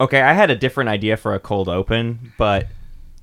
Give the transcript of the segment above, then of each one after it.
Okay, I had a different idea for a cold open, but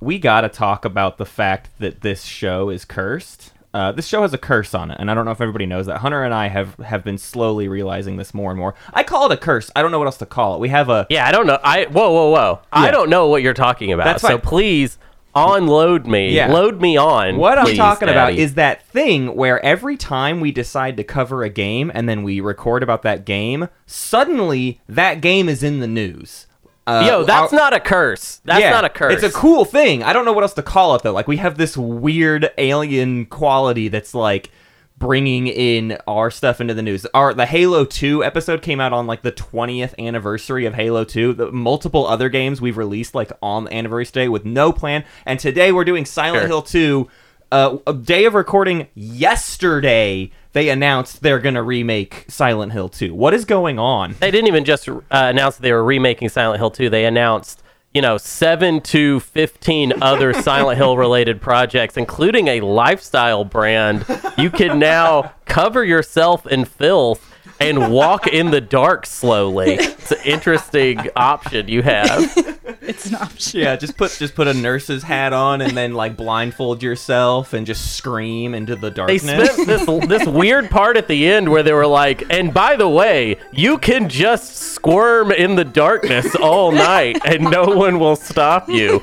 we got to talk about the fact that this show is cursed. Uh, this show has a curse on it, and I don't know if everybody knows that. Hunter and I have have been slowly realizing this more and more. I call it a curse. I don't know what else to call it. We have a Yeah, I don't know. I whoa, whoa, whoa. I don't know what you're talking about. That's so fine. please unload me. Yeah. Load me on. What I'm please, talking about is that thing where every time we decide to cover a game and then we record about that game, suddenly that game is in the news. Uh, Yo, that's not a curse. That's yeah, not a curse. It's a cool thing. I don't know what else to call it though. Like we have this weird alien quality that's like bringing in our stuff into the news. Our the Halo 2 episode came out on like the 20th anniversary of Halo 2. The multiple other games we've released like on the anniversary day with no plan. And today we're doing Silent Sure. Hill 2 uh, a day of recording yesterday they announced they're going to remake Silent Hill 2. What is going on? They didn't even just uh, announce they were remaking Silent Hill 2. They announced, you know, 7 to 15 other Silent Hill related projects, including a lifestyle brand. You can now cover yourself in filth and walk in the dark slowly. It's an interesting option you have. It's an option. Yeah, just put just put a nurse's hat on and then like blindfold yourself and just scream into the They darkness. spent this this weird part at the end where they were like, and by the way, you can just squirm in the darkness all night and no one will stop you.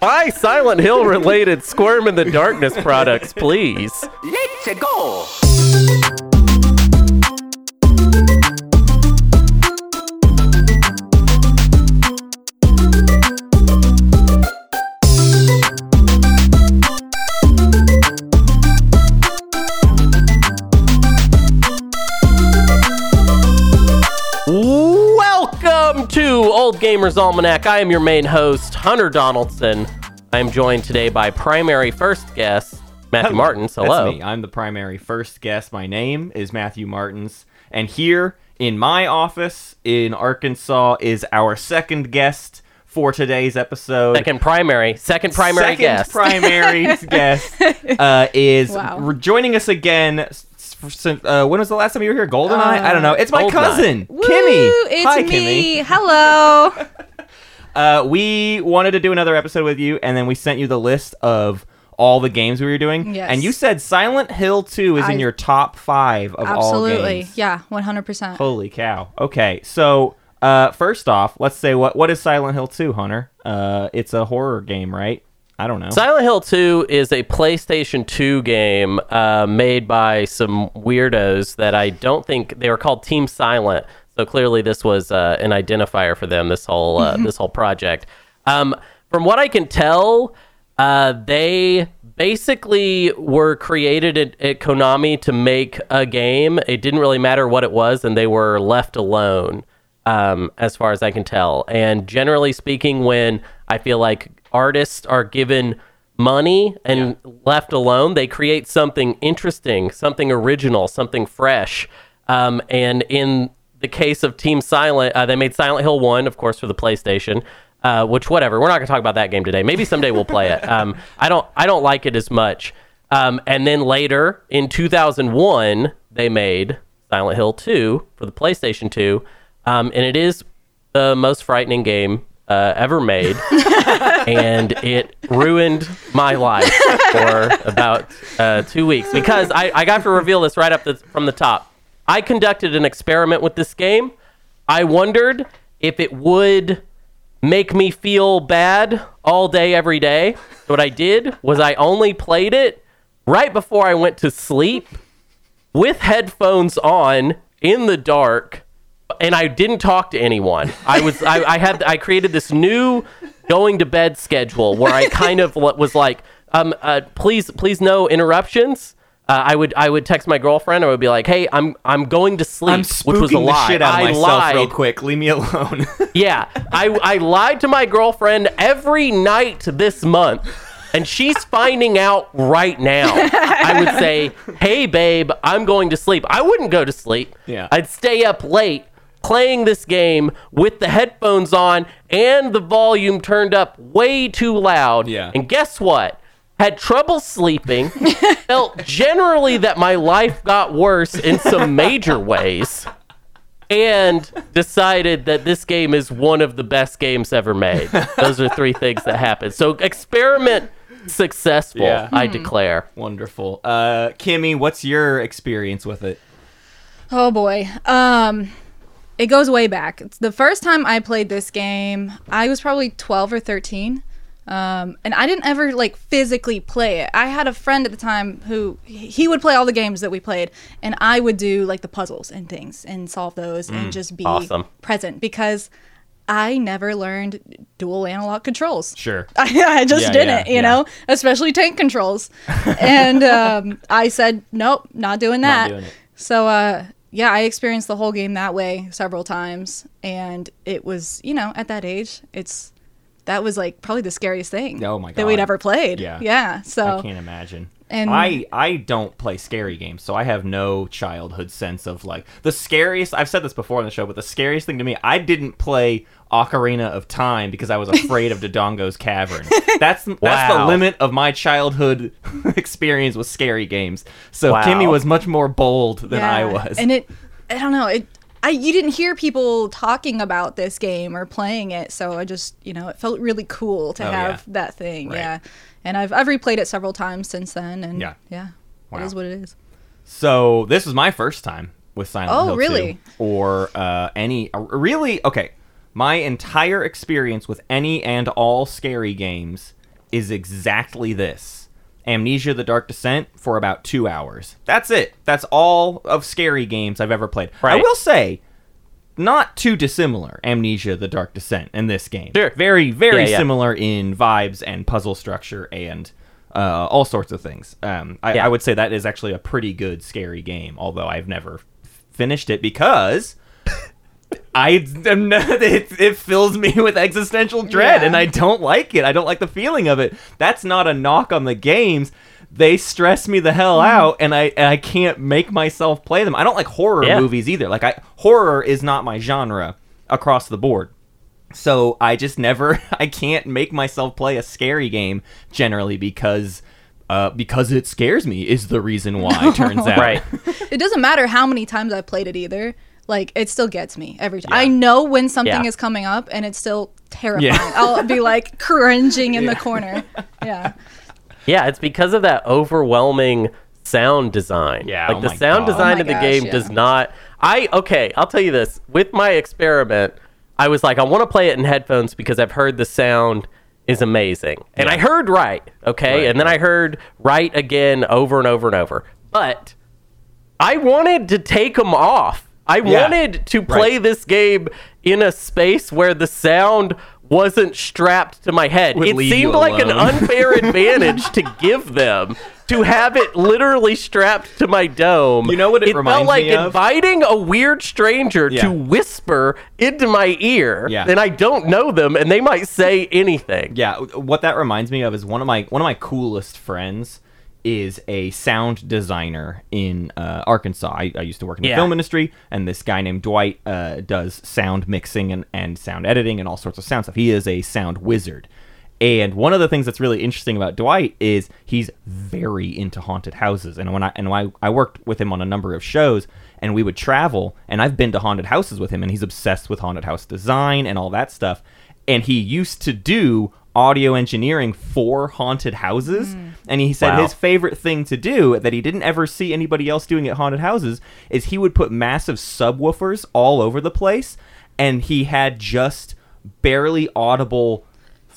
Buy Silent Hill related squirm in the darkness products, please. Let's go! Old Gamers Almanac. I am your main host, Hunter Donaldson. I am joined today by primary first guest, Matthew Martins. Hello. That's me. I'm the primary first guest. My name is Matthew Martins, and here in my office in Arkansas is our second guest for today's episode. Second primary, second primary Second guest. primary guest uh, is Wow. re- joining us again. Since- Uh, when was the last time you were here? Goldeneye? I don't know. It's my Goldeneye. cousin, Woo, Kimmy. It's Hi, me. Kimmy. Hello. Uh, we wanted to do another episode with you, and then we sent you the list of all the games we were doing. Yes. And you said Silent Hill 2 is in your top five of all games. Absolutely. games. Yeah, 100%. Holy cow. Okay, so uh, first off, let's say what what is Silent Hill 2, Hunter? Uh, it's a horror game, right? I don't know. Silent Hill 2 is a PlayStation 2 game uh, made by some weirdos that I don't think they were called Team Silent. So clearly, this was uh, an identifier for them. This whole uh, this whole project. Um, from what I can tell, uh, they basically were created at, at Konami to make a game. It didn't really matter what it was, and they were left alone um, as far as I can tell. And generally speaking, when I feel like artists are given money and left alone, they create something interesting, something original, something fresh. Um, and in the case of Team Silent, uh, they made Silent Hill 1, of course, for the PlayStation. Uh, which whatever, we're not gonna talk about that game today. Maybe someday we'll play it. Um, I don't, I don't like it as much. Um, and then later in 2001, they made Silent Hill 2 for the PlayStation 2, um, and it is the most frightening game uh, ever made, and it ruined my life for about uh, two weeks because I, I got to reveal this right up the, from the top. I conducted an experiment with this game. I wondered if it would make me feel bad all day, every day. So what I did was I only played it right before I went to sleep with headphones on in the dark and I didn't talk to anyone. I was I, I had I created this new going to bed schedule where I kind of was like, um, uh, please please no interruptions. Uh, I would I would text my girlfriend. I would be like, hey, I'm I'm going to sleep, I'm which was a lie. the shit out of I myself lied. real quick. Leave me alone. Yeah, I, I lied to my girlfriend every night this month, and she's finding out right now. I would say, "Hey, babe, I'm going to sleep." I wouldn't go to sleep. Yeah. I'd stay up late playing this game with the headphones on and the volume turned up way too loud. Yeah. And guess what? Had trouble sleeping. felt generally that my life got worse in some major ways. and decided that this game is one of the best games ever made. Those are three things that happened. So experiment successful, Yeah. I Hmm. declare. Wonderful. Uh, Kimmy, what's your experience with it? Oh boy. Um it goes way back. It's the first time I played this game, I was probably 12 or 13. Um, and I didn't ever like physically play it. I had a friend at the time who he would play all the games that we played, and I would do like the puzzles and things and solve those and just be awesome. present because I never learned dual analog controls. Sure. I, I just Yeah, didn't, yeah, you yeah. know, especially tank controls. and um, I said, nope, not doing that. doing it. So, uh, yeah, I experienced the whole game that way several times. And it was, you know, at that age, it's that was like probably the scariest thing Oh my that we'd ever played. Yeah. Yeah. So, I can't imagine. And- I I don't play scary games, so I have no childhood sense of like the scariest. I've said this before on the show, but the scariest thing to me, I didn't play Ocarina of Time because I was afraid of Dodongo's Cavern. That's that's the limit of my childhood experience with scary games. So Wow. Kimmy was much more bold than I was. And it, I don't know, it. I you didn't hear people talking about this game or playing it, so I just you know it felt really cool to Oh, have yeah. that thing, Right. yeah. And I've I've replayed it several times since then, and Yeah. yeah, Wow. it is what it is. So this was my first time with Silent Oh, Hill 2, really? or uh, any uh, really okay. My entire experience with any and all scary games is exactly this: Amnesia: The Dark Descent for about two hours. That's it. That's all of scary games I've ever played. I will say. Not too dissimilar, Amnesia: The Dark Descent in this game. Sure. Very, very Yeah, yeah. similar in vibes and puzzle structure and uh, all sorts of things. Um, I, Yeah. I would say that is actually a pretty good scary game, although I've never f- finished it because I am not, it, it fills me with existential dread Yeah. and I don't like it. I don't like the feeling of it. That's not a knock on the games. They stress me the hell out and I and I can't make myself play them. I don't like horror Yeah. movies either. Like I horror is not my genre across the board. So I just never I can't make myself play a scary game generally because uh, because it scares me is the reason why. Turns out, Right. It doesn't matter how many times I've played it either. Like it still gets me every time. Yeah. I know when something Yeah. is coming up, and it's still terrifying. Yeah. I'll be like cringing in the corner. Yeah. Yeah, it's because of that overwhelming sound design. Yeah, like oh the sound God. design Oh of the my game gosh, does not. I okay, I'll tell you this. With my experiment, I was like, I want to play it in headphones because I've heard the sound is amazing, and I heard right. Okay, Right, and then I heard right again over and over and over, but I wanted to take them off. I Yeah. wanted to play Right. this game in a space where the sound wasn't strapped to my head. Would it seemed like an unfair advantage to give them to have it literally strapped to my dome. You know what it it reminds felt like me of? inviting a weird stranger Yeah. to whisper into my ear, Yeah. and I don't know them, and they might say anything. Yeah, what that reminds me of is one of my one of my coolest friends is a sound designer in uh, Arkansas. I, I used to work in the Yeah. film industry, and this guy named Dwight uh, does sound mixing and, and sound editing and all sorts of sound stuff. He is a sound wizard. And one of the things that's really interesting about Dwight is he's very into haunted houses. And when I and I, I worked with him on a number of shows, and we would travel, and I've been to haunted houses with him, and he's obsessed with haunted house design and all that stuff. And he used to do audio engineering for haunted houses, hmm. and he said Wow. his favorite thing to do that he didn't ever see anybody else doing at haunted houses is he would put massive subwoofers all over the place, and he had just barely audible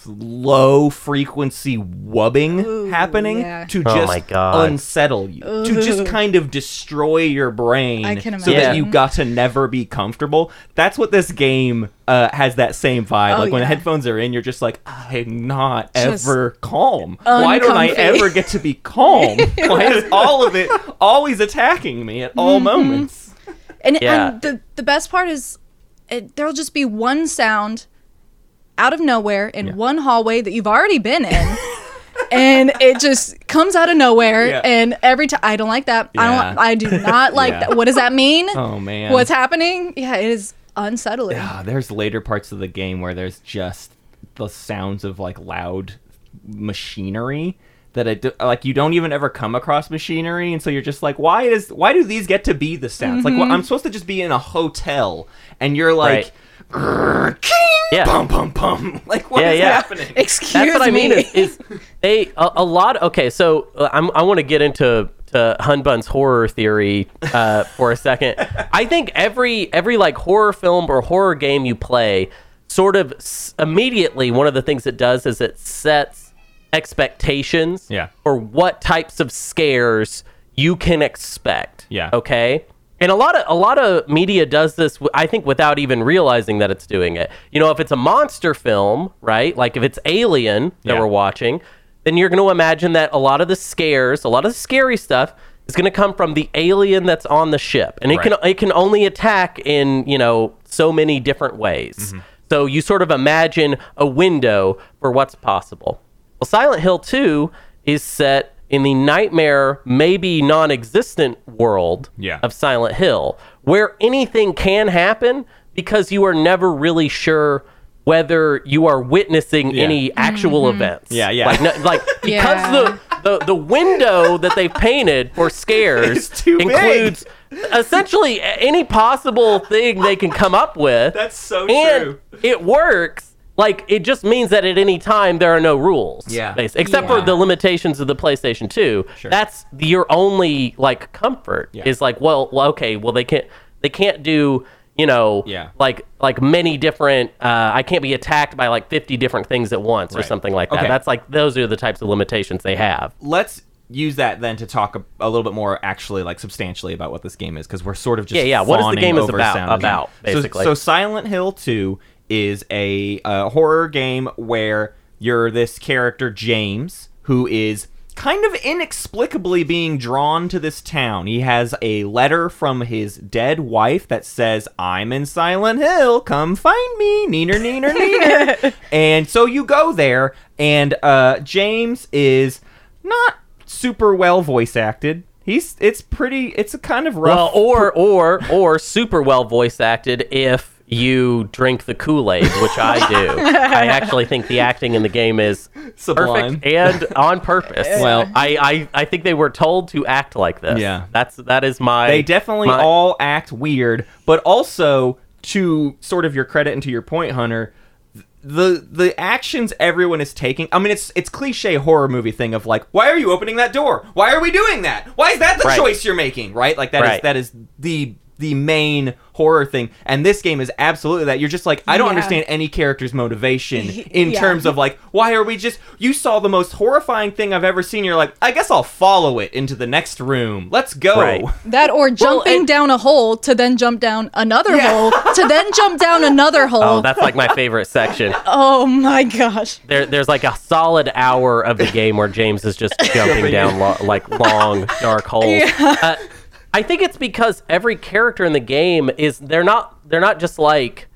low frequency wubbing happening yeah. to Oh just my God. unsettle you to just kind of destroy your brain I can so that you got to never be comfortable that's what this game uh, has that same vibe Oh, like when the yeah. headphones are in you're just like i'm not Just ever calm why don't i ever get to be calm why is all of it always attacking me at all Mm-hmm. moments And, Yeah. and the the best part is, it, there'll just be one sound out of nowhere in Yeah. one hallway that you've already been in. and it just comes out of nowhere Yeah. and every time I don't like that. I don't I do not like Yeah. that. What does that mean? oh man What's happening? Yeah, it is unsettling. Ah, there's later parts of the game where there's just the sounds of like loud machinery that it like you don't even ever come across machinery and so you're just like why is why do these get to be the sounds like well, i'm supposed to just be in a hotel and you're like "Grrr, king, Yeah. pum pum pum like what is Yeah, yeah. happening Excuse That's what I me. mean. Is, is they a, a lot? Okay, so uh, I'm, I want to get into to Hunbun's horror theory uh, for a second. I think every every like horror film or horror game you play, sort of s- immediately one of the things it does is it sets expectations Yeah. for what types of scares you can expect. Yeah. Okay. And a lot of a lot of media does this, I think, without even realizing that it's doing it. You know, if it's a monster film, right? Like if it's Alien that Yeah. we're watching, then you're going to imagine that a lot of the scares, a lot of the scary stuff, is going to come from the alien that's on the ship, and it can it can only attack in you know so many different ways. Mm-hmm. So you sort of imagine a window for what's possible. Well, Silent Hill 2 is set in the nightmare, maybe non existent world Yeah. of Silent Hill, where anything can happen because you are never really sure whether you are witnessing Yeah. any actual mm-hmm. events. Yeah, yeah. Like, no, like because Yeah. the, the the window that they've painted for scares It's too big. includes essentially any possible thing they can come up with. That's so and true. it works. Like it just means that at any time there are no rules. Yeah. bas- except Yeah. for the limitations of the PlayStation 2. Sure. That's your only like comfort Yeah. is like, well, well, okay, well they can't they can't do you know Yeah. like like many different uh, I can't be attacked by like 50 different things at once or something like that. Okay. That's like those are the types of limitations they have. let's use that then to talk a, a little bit more actually like substantially about what this game is because we're sort of just Yeah, yeah, what is the game is over about- sound design. about, So- basically? so, silent hill 2 is a, uh horror game where you're this character james who is kind of inexplicably being drawn to this town. He has a letter from his dead wife that says i'm in silent hill come find me. Neener neener neener. And so you go there and uh james is not super well voice acted. He's it's pretty it's a kind of rough Well, or or or super well voice acted if you drink the Kool Aid, which I do. I actually think the acting in the game is Sublime. perfect and on purpose. Well- I, I I think they were told to act like this. Yeah. that's that is my. they definitely my- all act weird, but also to sort of your credit and to your point, Hunter, the the actions everyone is taking. I mean, it's it's cliche horror movie thing of like, why are you opening that door? Why are we doing that? Why is that the Right. choice you're making? Right? Like that is Right. that is the the main horror thing and this game is absolutely that you're just like i don't Yeah. understand any character's motivation in Yeah. terms of like why are we just you saw the most horrifying thing i've ever seen you're like i guess i'll follow it into the next room let's go Right. That or jumping and- down a hole to then jump down another Yeah. hole to then jump down another hole. Oh, that's like my favorite section. Oh my gosh. There, there's like a solid hour of the game where James is just jumping down lo- like long dark holes. Uh, I think it's because every character in the game is they're not they're not just like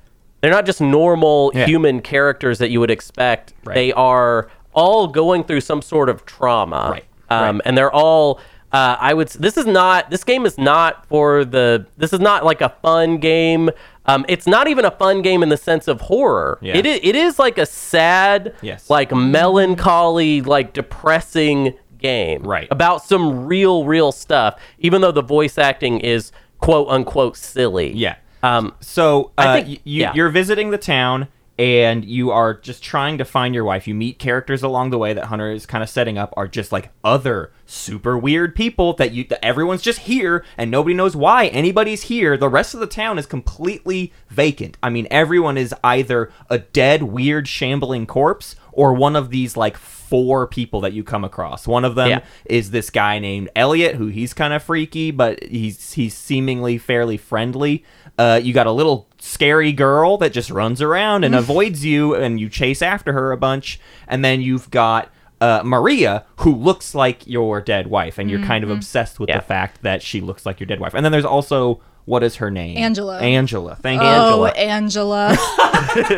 they're not just normal Yeah. human characters that you would expect. Right. They are all going through some sort of trauma, Right. Um, Right. and they're all. Uh, I would. This is not. This game is not for the. This is not like a fun game. Um, it's not even a fun game in the sense of horror. Yeah. It is. It is like a sad, Yes. like melancholy, like depressing game, Right. About some real, real stuff. Even though the voice acting is quote unquote silly. Yeah. Um, So uh, I think- you, yeah. you're visiting the town and you are just trying to find your wife. You meet characters along the way that Hunter is kind of setting up are just like other super weird people that you that everyone's just here and nobody knows why anybody's here. The rest of the town is completely vacant. I mean, everyone is either a dead, weird, shambling corpse or one of these like four people that you come across. One of them Yeah. is this guy named Elliot, who he's kind of freaky, but he's he's seemingly fairly friendly. Uh, you got a little scary girl that just runs around and avoids you, and you chase after her a bunch. And then you've got uh, Maria, who looks like your dead wife, and you're kind of obsessed with Yeah. the fact that she looks like your dead wife. And then there's also what is her name? Angela. Angela. Thank you. Oh, Angela. Angela.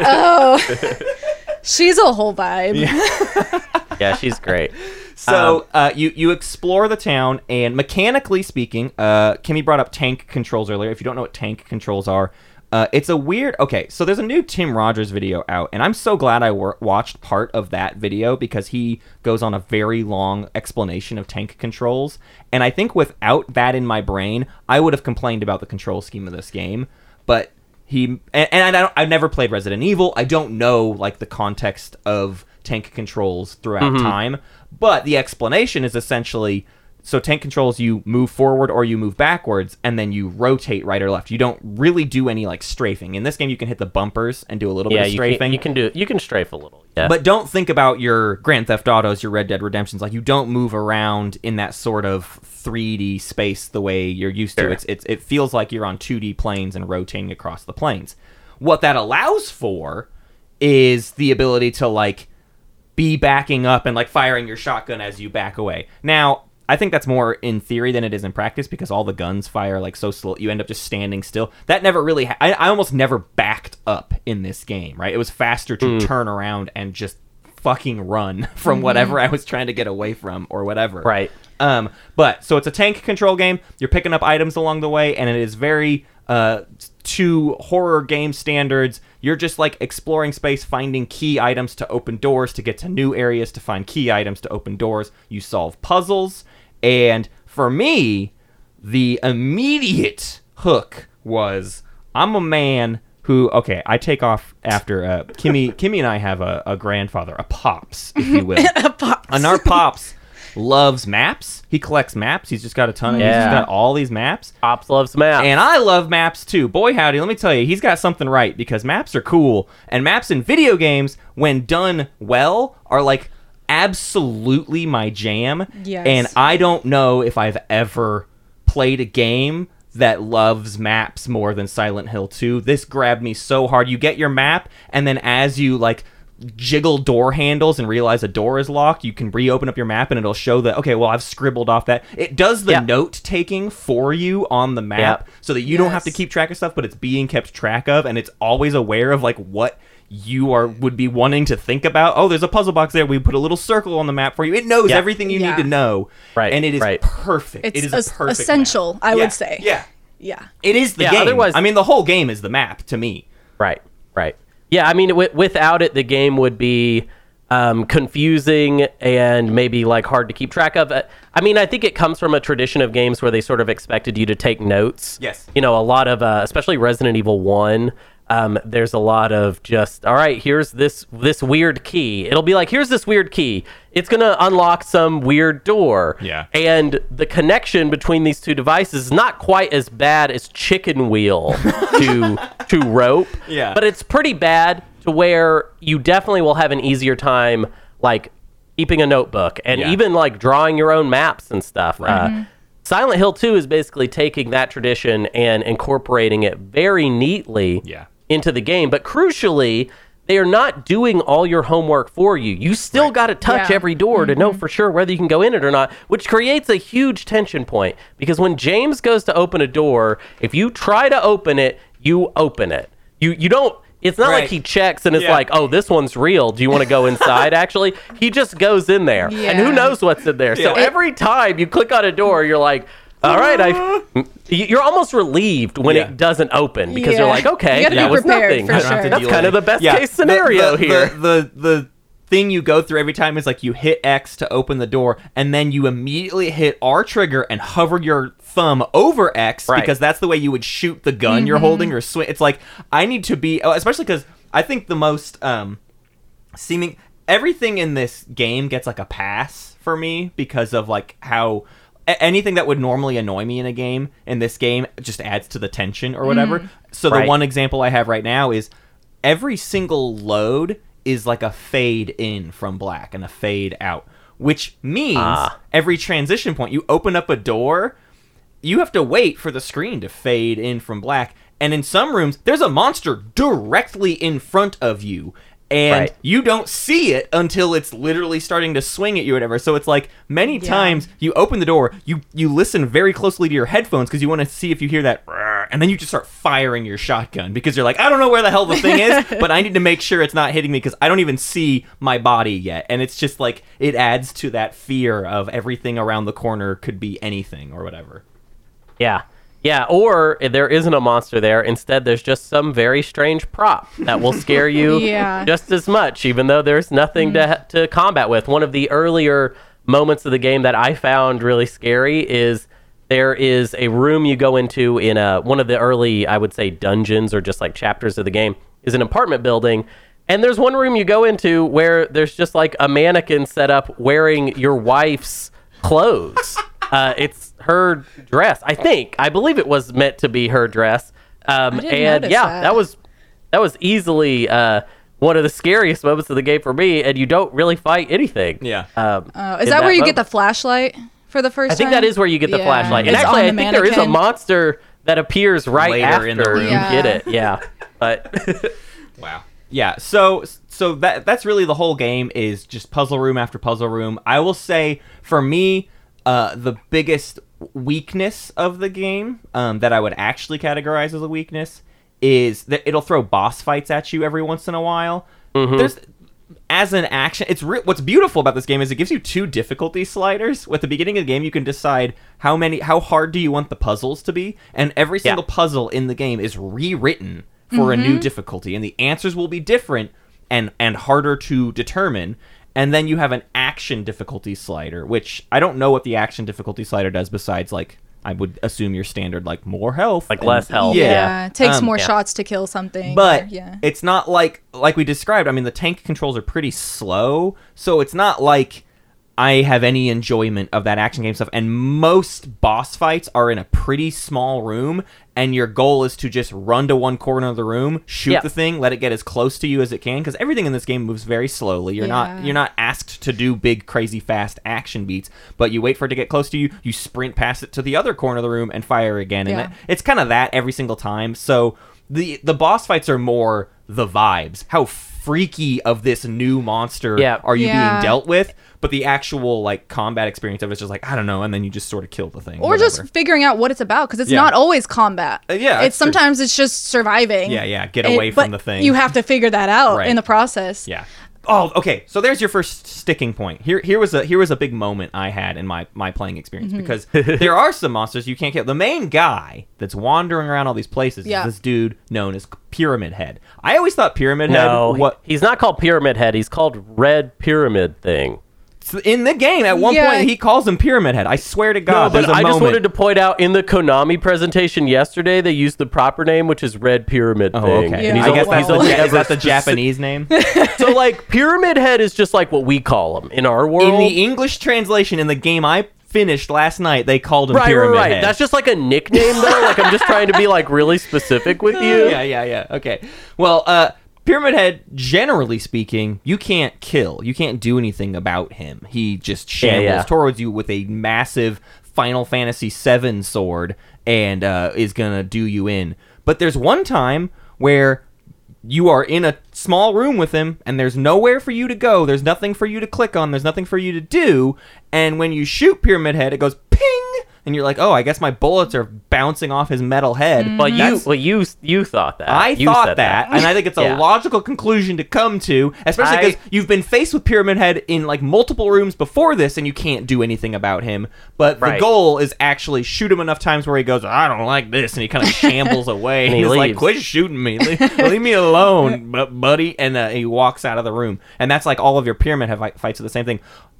oh. She's a whole vibe. yeah, she's great. So uh, you you explore the town, and mechanically speaking, uh, Kimmy brought up tank controls earlier. If you don't know what tank controls are, Uh, it's a weird. Okay, so there's a new Tim Rogers video out, and I'm so glad I wor- watched part of that video because he goes on a very long explanation of tank controls. And I think without that in my brain, I would have complained about the control scheme of this game. But he and, and I don't, I've never played Resident Evil. I don't know like the context of tank controls throughout mm-hmm. time. But the explanation is essentially so tank controls you move forward or you move backwards and then you rotate right or left. You don't really do any like strafing. In this game you can hit the bumpers and do a little Yeah, bit of strafing. can, you can do you can strafe a little. Yeah, But don't think about your Grand Theft Autos, your Red Dead Redemptions. Like you don't move around in that sort of 3D space the way you're used to. Sure. It's, it's it feels like you're on 2D planes and rotating across the planes. What that allows for is the ability to like be backing up and like firing your shotgun as you back away. Now, I think that's more in theory than it is in practice because all the guns fire like so slow. You end up just standing still. That never really. Ha- I, I almost never backed up in this game. Right? It was faster to turn around and just fucking run from whatever I was trying to get away from or whatever. Right. Um, but so it's a tank control game. You're picking up items along the way, and it is very uh to horror game standards. You're just like exploring space, finding key items to open doors, to get to new areas, to find key items to open doors. You solve puzzles, and for me, the immediate hook was I'm a man who okay, I take off after uh, Kimmy. Kimmy and I have a, a grandfather, a pops, if you will. a Pops. And our pops loves maps. He collects maps. He's just got a ton of. He's just Yeah. got all these maps. Pops loves maps. And I love maps too. Boy, howdy, let me tell you, he's got something right because maps are cool. And maps in video games, when done well, are like absolutely my jam. Yes. And I don't know if I've ever played a game that loves maps more than Silent Hill 2. This grabbed me so hard. You get your map, and then as you like jiggle door handles and realize a door is locked, you can reopen up your map and it'll show that okay, well I've scribbled off that. It does the Yeah. note taking for you on the map Yeah. so that you don't have to keep track of stuff, but it's being kept track of and it's always aware of like what you are would be wanting to think about. Oh, there's a puzzle box there. We put a little circle on the map for you. It knows Yeah. everything you Yeah. need to know. Right, And it is right. perfect. It's it is a es- perfect essential, map. I Yeah, would say. Yeah. Yeah. It is the Yeah, game. otherwise- I mean, the whole game is the map to me. Right, right. Yeah, I mean, w- without it, the game would be um, confusing and maybe like hard to keep track of. Uh, I mean, I think it comes from a tradition of games where they sort of expected you to take notes. Yes. You know, a lot of, uh, especially Resident Evil One. Um, there's a lot of just all right. Here's this this weird key. It'll be like here's this weird key. It's gonna unlock some weird door. Yeah. And the connection between these two devices is not quite as bad as chicken wheel to to rope. Yeah. But it's pretty bad to where you definitely will have an easier time like keeping a notebook and Yeah. even like drawing your own maps and stuff. Uh, Silent Hill 2 is basically taking that tradition and incorporating it very neatly Yeah. Into the game. But crucially, they are not doing all your homework for you. You still got to touch Yeah. every door to know mm-hmm. for sure whether you can go in it or not, which creates a huge tension point. Because when James goes to open a door, if you try to open it, you open it. You you don't. It's not Right. like he checks and it's Yeah. like, oh, this one's real. Do you want to go inside? Actually, he just goes in there, and who knows what's in there. So Yeah. every time you click on a door, you're like. All right, I. You're almost relieved when Yeah. it doesn't open because Yeah. you're like, okay, You gotta that be was prepared nothing. for That's- sure. That's deal kind with of the it. best Yeah, case scenario the, the, here. The, the the thing you go through every time is like you hit X to open the door, and then you immediately hit R trigger and hover your thumb over X Right. because that's the way you would shoot the gun you're holding or swing. It's like I need to be, oh, especially because I think the most um seeming everything in this game gets like a pass for me because of like how a- anything that would normally annoy me in a game in this game just adds to the tension or whatever. So the one example I have right now is every single load is like a fade in from black and a fade out, which means Ah. every transition point you open up a door, you have to wait for the screen to fade in from black. And in some rooms, there's a monster directly in front of you. And Right. you don't see it until it's literally starting to swing at you or whatever. So it's like many times you open the door, you you listen very closely to your headphones because you want to see if you hear that and then you just start firing your shotgun because you're like, I don't know where the hell the thing is, but I need to make sure it's not hitting me because I don't even see my body yet. And it's just like it adds to that fear of everything around the corner could be anything or whatever. Yeah. Yeah, or if there isn't a monster there. Instead, there's just some very strange prop that will scare you Yeah. just as much, even though there's nothing to to combat with. One of the earlier moments of the game that I found really scary is there is a room you go into in a one of the early, I would say, dungeons or just like chapters of the game is an apartment building. And there's one room you go into where there's just like a mannequin set up wearing your wife's clothes. uh, it's her dress, I think. I believe it was meant to be her dress. Um, I didn't and yeah, that. that was that was easily uh, one of the scariest moments of the game for me. And you don't really fight anything. Yeah. Um, Oh, is in that, where you get the flashlight for the first I think time? that is where you get the Yeah. flashlight. And It's actually, I on the think there is a monster that appears right Later after in the room. you Yeah. get it. Yeah, but Wow. Yeah. So so that that's really the whole game is just puzzle room after puzzle room. I will say for me, uh, the biggest weakness of the game um, that I would actually categorize as a weakness is that it'll throw boss fights at you every once in a while. There's as an action, it's re- what's beautiful about this game is it gives you two difficulty sliders. At the beginning of the game, you can decide how many, how hard do you want the puzzles to be, and every single puzzle in the game is rewritten for a new difficulty, and the answers will be different and and harder to determine. And then you have an action difficulty slider, which I don't know what the action difficulty slider does besides like I would assume your standard like more health, Like and- less health. Yeah, Yeah. it takes Um, more yeah. shots to kill something. but or- yeah. it's not like like we described i mean the tank controls are pretty slow so it's not like i have any enjoyment of that action game stuff and most boss fights are in a pretty small room and your goal is to just run to one corner of the room shoot Yeah. the thing let it get as close to you as it can because everything in this game moves very slowly you're not you're not asked to do big crazy fast action beats but you wait for it to get close to you you sprint past it to the other corner of the room and fire again and Yeah. that, it's kind of that every single time. So the the boss fights are more the vibes. How freaky of this new monster Yeah. are you Yeah. being dealt with? But the actual like combat experience of it's just like I don't know, and then you just sort of kill the thing. or whatever. just figuring out what it's about because it's Yeah. not always combat. Uh, yeah, it's that's true. sometimes it's just surviving. Yeah, yeah, get And- away from but the thing. You have to figure that out Right. in the process. Yeah. Oh, okay. So there's your first sticking point. Here, here was a here was a big moment I had in my my playing experience Mm-hmm. because there are some monsters you can't kill. The main guy that's wandering around all these places Yeah. is this dude known as Pyramid Head. I always thought Pyramid no, Head. What he's not called Pyramid Head. He's called Red Pyramid Thing. In the game at one Yeah. point he calls him Pyramid Head. I swear to God, no, but there's a I just wanted to point out in the Konami presentation yesterday, they used the proper name, which is Red Pyramid Oh, Thing. okay. Yeah. And he's I guess that's he's the, is that the Japanese name? so like Pyramid Head is just like what we call him in our world. in the English translation in the game I finished last night, they called him right, Pyramid right, right. Head. That's just like a nickname though. like I'm just trying to be like really specific with you. yeah, yeah, yeah. Okay. Well, uh, Pyramid Head, generally speaking, you can't kill. You can't do anything about him. He just Yeah, shambles yeah. towards you with a massive Final Fantasy VII sword and uh, is gonna do you in. But there's one time where you are in a small room with him and there's nowhere for you to go there's nothing for you to click on there's nothing for you to do and when you shoot pyramid head it goes ping and you're like oh i guess my bullets are bouncing off his metal head Well, you, That's- well, you, you thought that. I You thought said that, and I think it's a Yeah. logical conclusion to come to, especially because you've been faced with Pyramid Head in like multiple rooms before this, and you can't do anything about him. But the goal is actually shoot him enough times where he goes, "I don't like this," and he kind of shambles away. And and he he's like, "Quit shooting me, leave, leave me alone, bu- buddy." And uh, he walks out of the room, and that's like all of your Pyramid Head fights are the same thing.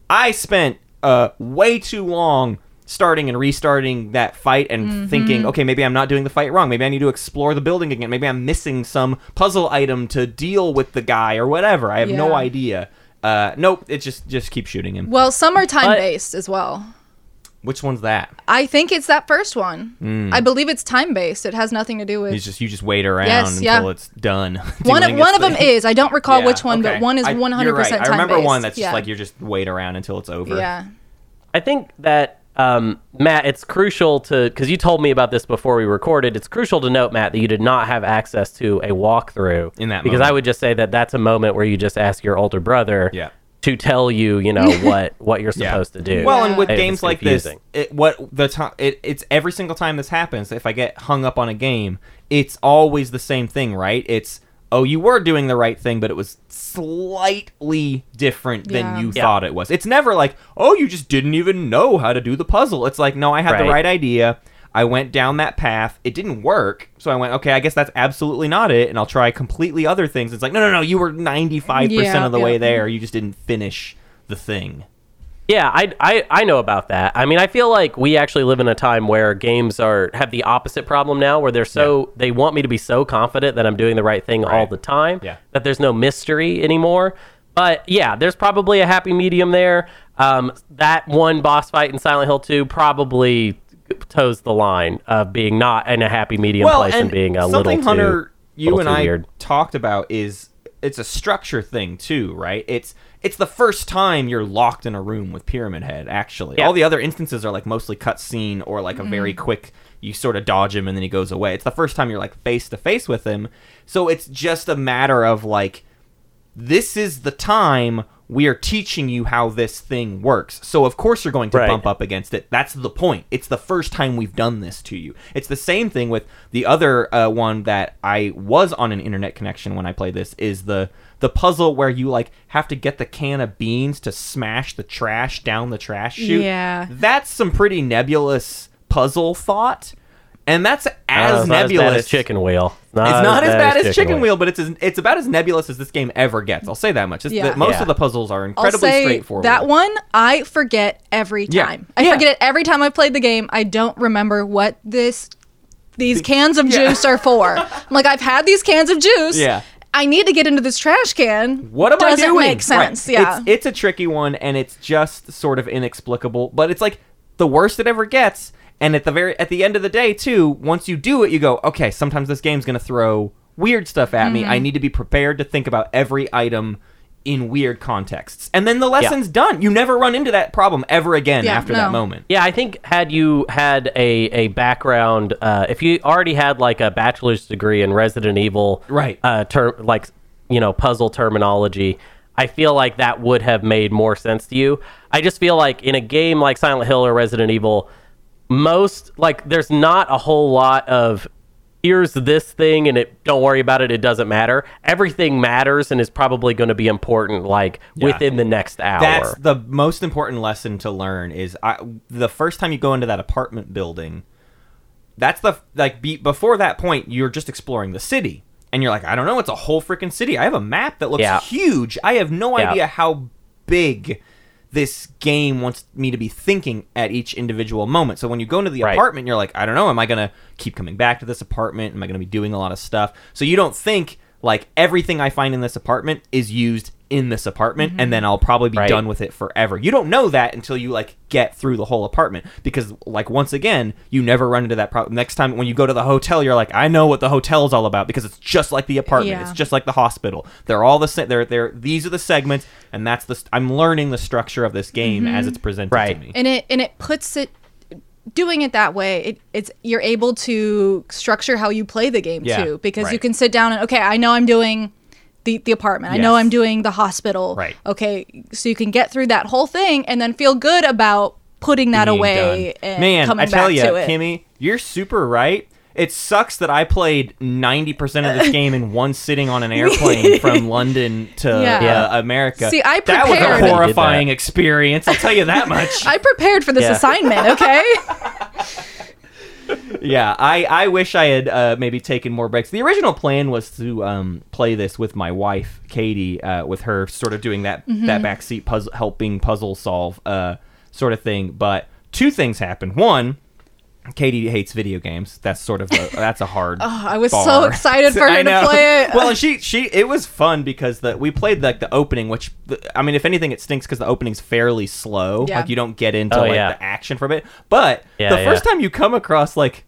I spent uh, way too long starting and restarting that fight and thinking, okay, maybe I'm not doing the fight wrong. Maybe I need to explore the building again. Maybe I'm missing some puzzle item to deal with the guy or whatever. I have no idea. Uh, nope, it just just keep shooting him. Well, some are time based as well. Which one's that? I think it's that first one. I believe it's time based. It has nothing to do with It's just you just wait around Yes, until yeah. it's done. one. Of, one of them is. I don't recall Yeah, which one, okay. but one is I- one you're hundred right. percent I remember one that's just like you just wait around until it's over. Yeah. I think that um, Matt, it's crucial to because you told me about this before we recorded. It's crucial to note, Matt, that you did not have access to a walkthrough In that because moment. I would just say that that's a moment where you just ask your older brother, Yeah. to tell you, you know, what what you're Yeah. supposed to do. Well, and with It games like this, it, what the time it, it's every single time this happens. If I get hung up on a game, it's always the same thing, right? It's oh, you were doing the right thing, but it was slightly different Yeah. than you Yeah. thought it was. It's never like oh, you just didn't even know how to do the puzzle. It's like no, I had the Right. right idea. I went down that path. It didn't work. So I went, okay, I guess that's absolutely not it. And I'll try completely other things. It's like, no, no, no, you were 95% Yeah, of the yeah. way there. You just didn't finish the thing. Yeah, I, I I know about that. I mean, I feel like we actually live in a time where games are have the opposite problem now, where they're so they want me to be so confident that I'm doing the right thing all the time Yeah. that there's no mystery anymore. But yeah, there's probably a happy medium there. Um, that one boss fight in Silent Hill 2 probably toes the line of being not in a happy medium place and, being a little too, Hunter, you little and I weird. talked about is it's a structure thing too, right? It's it's the first time you're locked in a room with Pyramid Head. Actually, Yeah. all the other instances are like mostly cutscene or like a mm-hmm. very quick. You sort of dodge him and then he goes away. It's the first time you're like face to face with him, so it's just a matter of like this is the time we are teaching you how this thing works. So of course you're going to Right. bump up against it. That's the point. It's the first time we've done this to you. It's the same thing with the other uh, one that I was on an internet connection when I played this is the the puzzle where you like have to get the can of beans to smash the trash down the trash chute. Yeah. That's some pretty nebulous puzzle thought. And that's Uh, as it's not nebulous as bad as Chicken Wheel. it's not as bad as Chicken Wheel, but it's as, it's about as nebulous as this game ever gets. I'll say that much. Yeah. the- most Yeah. of the puzzles are I'll incredibly say straightforward. that one I forget every Yeah. time. I Yeah. forget it every time I played the game. I don't remember what this these cans of Yeah. juice are for. I'm like I've had these cans of juice. Yeah. I need to get into this trash can. What am Doesn't I doing? make sense. Right. Yeah. It's, it's a tricky one, and it's just sort of inexplicable. But it's like the worst it ever gets. And at the very at the end of the day, too, once you do it, you go, okay. Sometimes this game's gonna throw weird stuff at me. Mm-hmm. I need to be prepared to think about every item in weird contexts, and then the lesson's done. You never run into that problem ever again Yeah, after that moment. Yeah, I think had you had a a background, uh, if you already had like a bachelor's degree in Resident Evil, Right. Uh, term like you know puzzle terminology, I feel like that would have made more sense to you. I just feel like in a game like Silent Hill or Resident Evil, most like there's not a whole lot of here's this thing and it don't worry about it it doesn't matter everything matters and is probably going to be important like within the next hour That's the most important lesson to learn. Is I, the first time you go into that apartment building. That's the like be, before that point you're just exploring the city and you're like I don't know it's a whole freaking city. I have a map that looks Yeah. huge. I have no Yeah. idea how big this game wants me to be thinking at each individual moment. So when you go into the Right. apartment you're like I don't know am I going to keep coming back to this apartment? Am I going to be doing a lot of stuff? So you don't think like everything I find in this apartment is used in this apartment and then mm-hmm. I'll probably be Right. done with it forever. You don't know that until you like get through the whole apartment because like once again, you never run into that problem. Next time when you go to the hotel, you're like, I know what the hotel is all about because it's just like the apartment. Yeah. It's just like the hospital. They're all the same. They're they're these are the segments and that's the st- I'm learning the structure of this game as mm-hmm. it's presented Right. to me. and it and it puts it doing it that way it, it's you're able to structure how you play the game Yeah, too because you can sit down and okay i know i'm doing the, the apartment i know i'm doing the hospital Right. okay so you can get through that whole thing and then feel good about putting that being away done. and Man, coming I tell back you, to it Kimmy, you're super right. It sucks that I played 90% of this game in one sitting on an airplane from London to Yeah. uh, America. See, I That was prepared. a horrifying experience, I'll tell you that much. i prepared for this Yeah. assignment okay yeah, I, I wish I had uh, maybe taken more breaks. The original plan was to um, play this with my wife, Katie, uh, with her sort of doing that Mm-hmm. that backseat puzzle, helping puzzle solve uh, sort of thing. But two things happened. One, Katie hates video games. That's sort of a, that's a hard. Oh, I was so excited for her to play it. Well, she she it was fun because the we played like the opening, which I mean, if anything, it stinks because the opening's fairly slow. Yeah. Like you don't get into Oh, like yeah. the action from it. But Yeah, the first time you come across like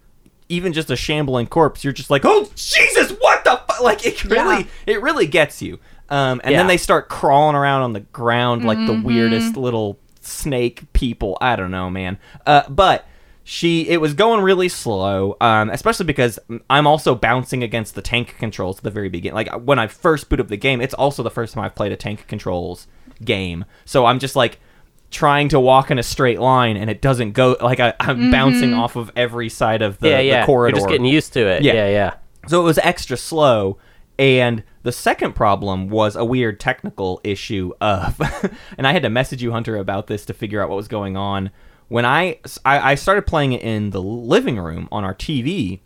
even just a shambling corpse, you're just like, oh Jesus, what the fu-? like it really Yeah. it really gets you. Um, and Yeah. then they start crawling around on the ground like Mm-hmm. the weirdest little snake people. I don't know, man. Uh, but she it was going really slow um, especially because i'm also bouncing against the tank controls at the very beginning like when i first boot up the game it's also the first time i've played a tank controls game so i'm just like trying to walk in a straight line and it doesn't go like I, i'm bouncing off of every side of the, yeah, yeah. the corridor You're just getting used to it. Yeah. Yeah, yeah. so it was extra slow. And the second problem was a weird technical issue of, and I had to message you, Hunter, about this to figure out what was going on. When I, I I started playing it in the living room on our TV,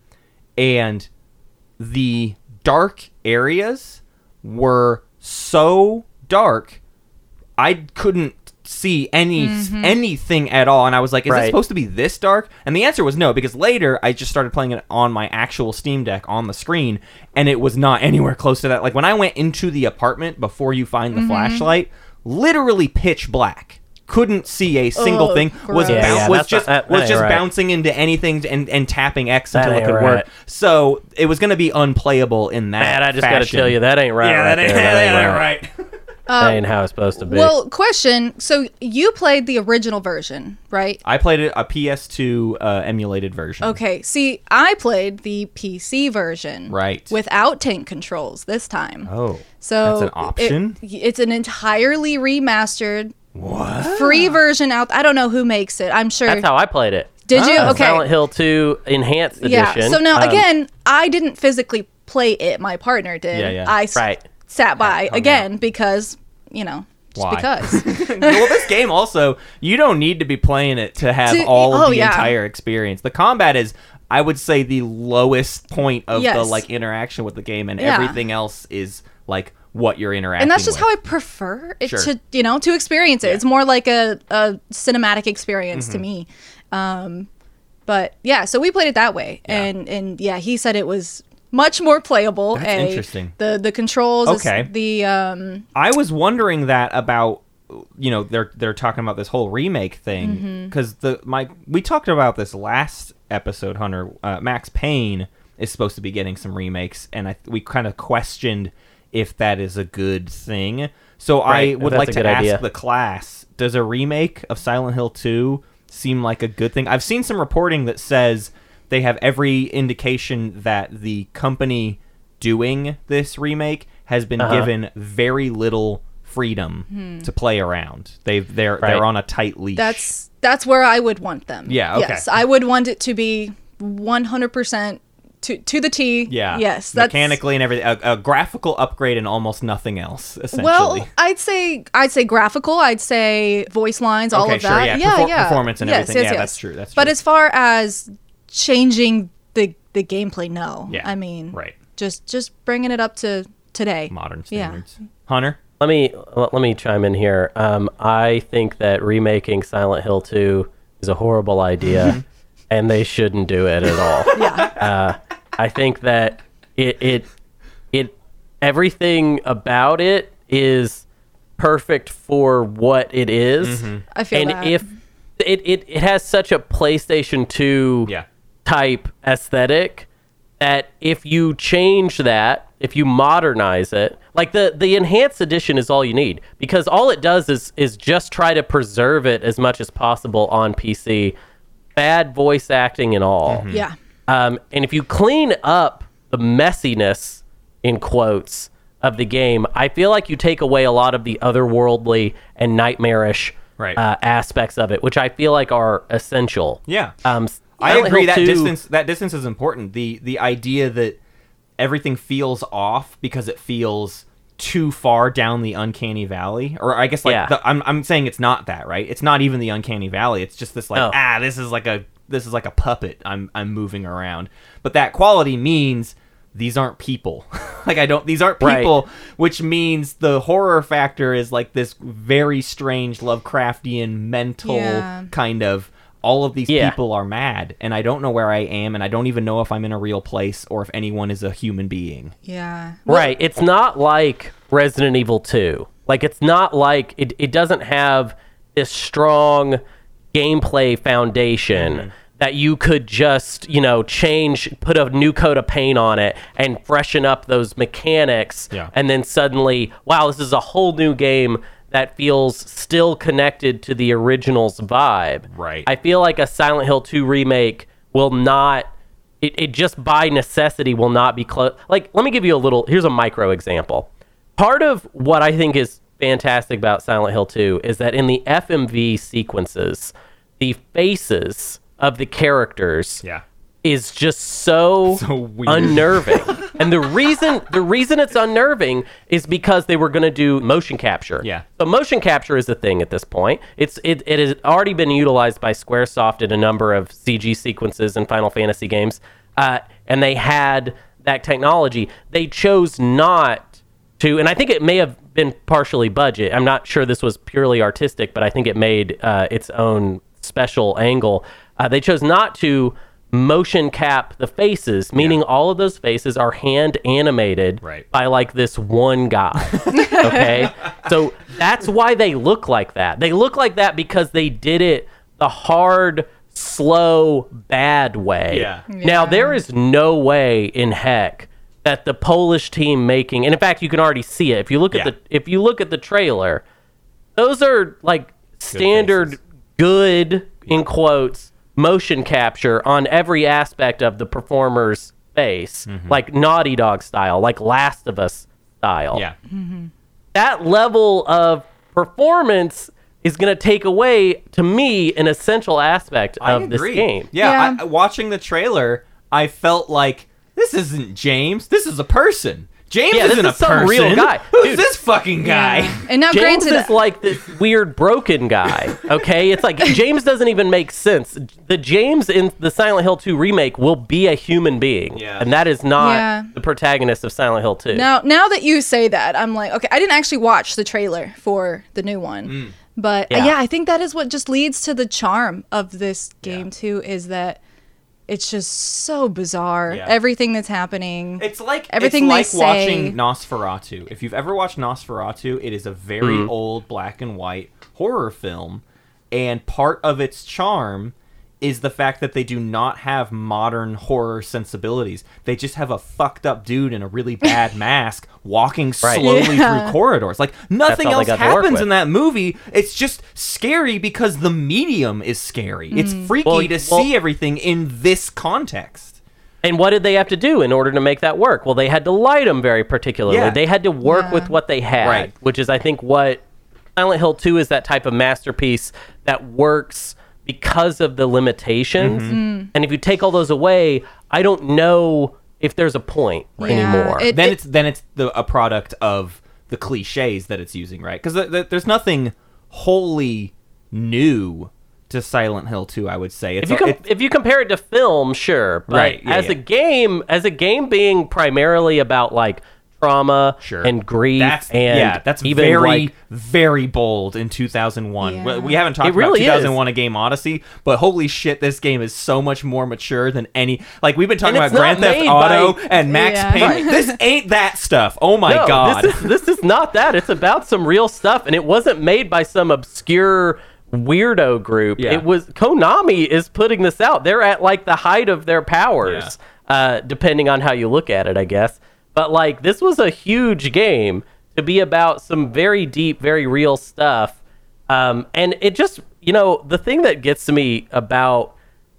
and the dark areas were so dark I couldn't see any mm-hmm. anything at all. And I was like is it supposed to be this dark? And the answer was no because later I just started playing it on my actual Steam Deck on the screen and it was not anywhere close to that. Like when I went into the apartment before you find the mm-hmm. flashlight literally pitch black couldn't see a single Ugh, thing was. Yeah, boun- yeah, was just not- that- was that just right. bouncing into anything and, and tapping X until it could right. work so it was going to be unplayable in that Man, I just got to fashion. tell you that ain't right. yeah right that ain't, there. that ain't right That ain't how it's supposed to be. Well, question. So you played the original version, right? I played it a PS2 uh, emulated version. Okay. See, I played the PC version. Right. Without tank controls this time. Oh. So That's an it- option? it's an entirely remastered What? free version out. I don't know who makes it. I'm sure. That's how I played it. Did you? Uh, Okay. Silent Hill 2 Enhanced yeah. Edition. So now Um, again, I didn't physically play it. My partner did. Yeah, yeah. I s- Right. sat by hung again because you know just Why? because. well, this game also, you don't need to be playing it to have To- all of oh, the yeah. entire experience. The combat is, I would say, the lowest point of the like interaction with the game, and Yeah. everything else is like what you're interacting. and that's just with. how I prefer it Sure. to you know to experience it. Yeah. Mm-hmm. It's more like a, a cinematic experience to me. Um, but yeah, so we played it that way, and and yeah, he said it was much more playable. That's A, interesting. The the controls, is Okay. the um, I was wondering that about you know they're they're talking about this whole remake Mm-hmm. thing because the my we talked about this last episode Hunter uh, Max Payne is supposed to be getting some remakes and I we kind of questioned if that is a good thing so I would like to good ask idea. the class does a remake of Silent Hill 2 seem like a good thing I've seen some reporting that says they have every indication that the company doing this remake has been Uh-huh. given very little freedom to play around. They've they're Right. they're on a tight leash. that's that's where I would want them. Yeah, okay. Yes, I would want it to be one hundred percent to to the T. yeah. Yes. That's, mechanically and everything. A, a graphical upgrade and almost nothing else. Essentially. Well, I'd say I'd say graphical. I'd say voice lines, all Okay, of sure, that. yeah, yeah, perfor- yeah. performance and Yes, everything. yes, Yeah, yes. that's true, that's true. But as far as changing the the gameplay, no. Yeah, I mean, right. Just just bringing it up to today. modern Yeah. standards. Hunter. Let me let me chime in here. Um, I think that remaking Silent Hill 2 is a horrible idea, and they shouldn't do it at all. Yeah. Uh, I think that it it it everything about it is perfect for what it is. Mm-hmm. I feel and that. if it, it it has such a PlayStation 2 Yeah. type aesthetic that if you change that, if you modernize it, like the the enhanced edition is all you need because all it does is is just try to preserve it as much as possible on PC. Bad voice acting and all. Mm-hmm. yeah. Um, and if you clean up the messiness, in quotes, of the game, I feel like you take away a lot of the otherworldly and nightmarish Right. uh, aspects of it, which I feel like are essential. Yeah. Um, I agree Hill that 2 distance that distance is important. The the idea that everything feels off because it feels too far down the uncanny valley or I guess like Yeah. the, I'm I'm saying it's not that, right? It's not even the uncanny valley. It's just this like No. ah this is like a this is like a puppet I'm I'm moving around. But that quality means these aren't people. like I don't these aren't Right. people, which means the horror factor is like this very strange Lovecraftian mental Yeah. kind of all of these Yeah. people are mad and I don't know where I am and I don't even know if I'm in a real place or if anyone is a human being. Yeah. Right. It's not like Resident Evil 2. Like, it's not like it, it doesn't have this strong gameplay foundation Mm-hmm. that you could just, you know, change, put a new coat of paint on it and freshen up those mechanics. Yeah. And then suddenly, wow, this is a whole new game that feels still connected to the original's vibe. Right. I feel like a Silent Hill 2 remake will not it, it just by necessity will not be close. Like, let me give you a little. Here's a micro example. Part of what I think is fantastic about Silent Hill 2 is that in the FMV sequences, the faces of the characters Yeah. is just so, So unnerving. and the reason the reason it's unnerving is because they were going to do motion capture. Yeah. So motion capture is a thing at this point. It's it, it has already been utilized by SquareSoft in a number of CG sequences in Final Fantasy games, uh, and they had that technology. They chose not to, and I think it may have been partially budget. I'm not sure this was purely artistic, but I think it made uh, its own special angle. Uh, they chose not to motion cap the faces, meaning all of those faces are hand animated Right. by like this one guy. Okay. so that's why they look like that. They look like that because they did it the hard, slow, bad way. Yeah. Now, there is no way in heck that the Polish team making, and in fact, you can already see it if you look at Yeah. the if you look at the trailer. Those are like standard faces. good in quotes motion capture on every aspect of the performer's face, Mm-hmm. like Naughty Dog style, like Last of Us style. Yeah. That level of performance is going to take away, to me, an essential aspect of this game. Yeah, Yeah. I, watching the trailer, I felt like this isn't James. This is a person. James Yeah, this isn't is a some person. real guy. Who's Dude. this fucking guy? Yeah. And now, James granted, is like this weird broken guy. Okay, it's like James doesn't even make sense. The James in the Silent Hill 2 remake will be a human being, Yeah. and that is not Yeah. the protagonist of Silent Hill 2. Now, now that you say that, I'm like, okay, I didn't actually watch the trailer for the new one, Mm. but uh, Yeah. yeah. I think that is what just leads to the charm of this game too. Is that it's just so bizarre. Yeah. Everything that's happening. It's like Everything it's they like say- watching Nosferatu. If you've ever watched Nosferatu, it is a very mm. old black and white horror film, and part of its charm is the fact that they do not have modern horror sensibilities. They just have a fucked up dude in a really bad mask walking Right. slowly Yeah. through corridors. Like nothing else got to work happens in that movie. It's just scary because the medium is scary. It's mm. freaky Well, to well- see everything in this context. And what did they have to do in order to make that work? Well, they had to light them very particularly. Yeah. They had to work Yeah. with what they had, Right. which is, I think, what Silent Hill 2 is that type of masterpiece that works because of the limitations. Mm-hmm. And if you take all those away, I don't know if there's a point Yeah, anymore. it- then it's then it's the a product of the cliches that it's using, right? Because th- th- there's nothing wholly new to Silent Hill 2. I would say it's if you com- it- if you compare it to film, sure, but Right, yeah, as yeah. a game, as a game being primarily about like trauma sure and grief That's and yeah, that's even very like very bold in 2001. We, Yeah. we haven't talked It really about is. 2001: A Game Odyssey, but holy shit, this game is so much more mature than any. Like we've been talking And about Grand Theft Auto by- and Max Yeah. Payne. Right. This ain't that stuff. Oh my no, god. This is, this is not that. It's about some real stuff, and it wasn't made by some obscure weirdo group. Yeah. It was Konami is putting this out. They're at like the height of their powers, uh, depending on how you look at it, I guess. But like, this was a huge game to be about some very deep, very real stuff. Um, and it just, you know, the thing that gets to me about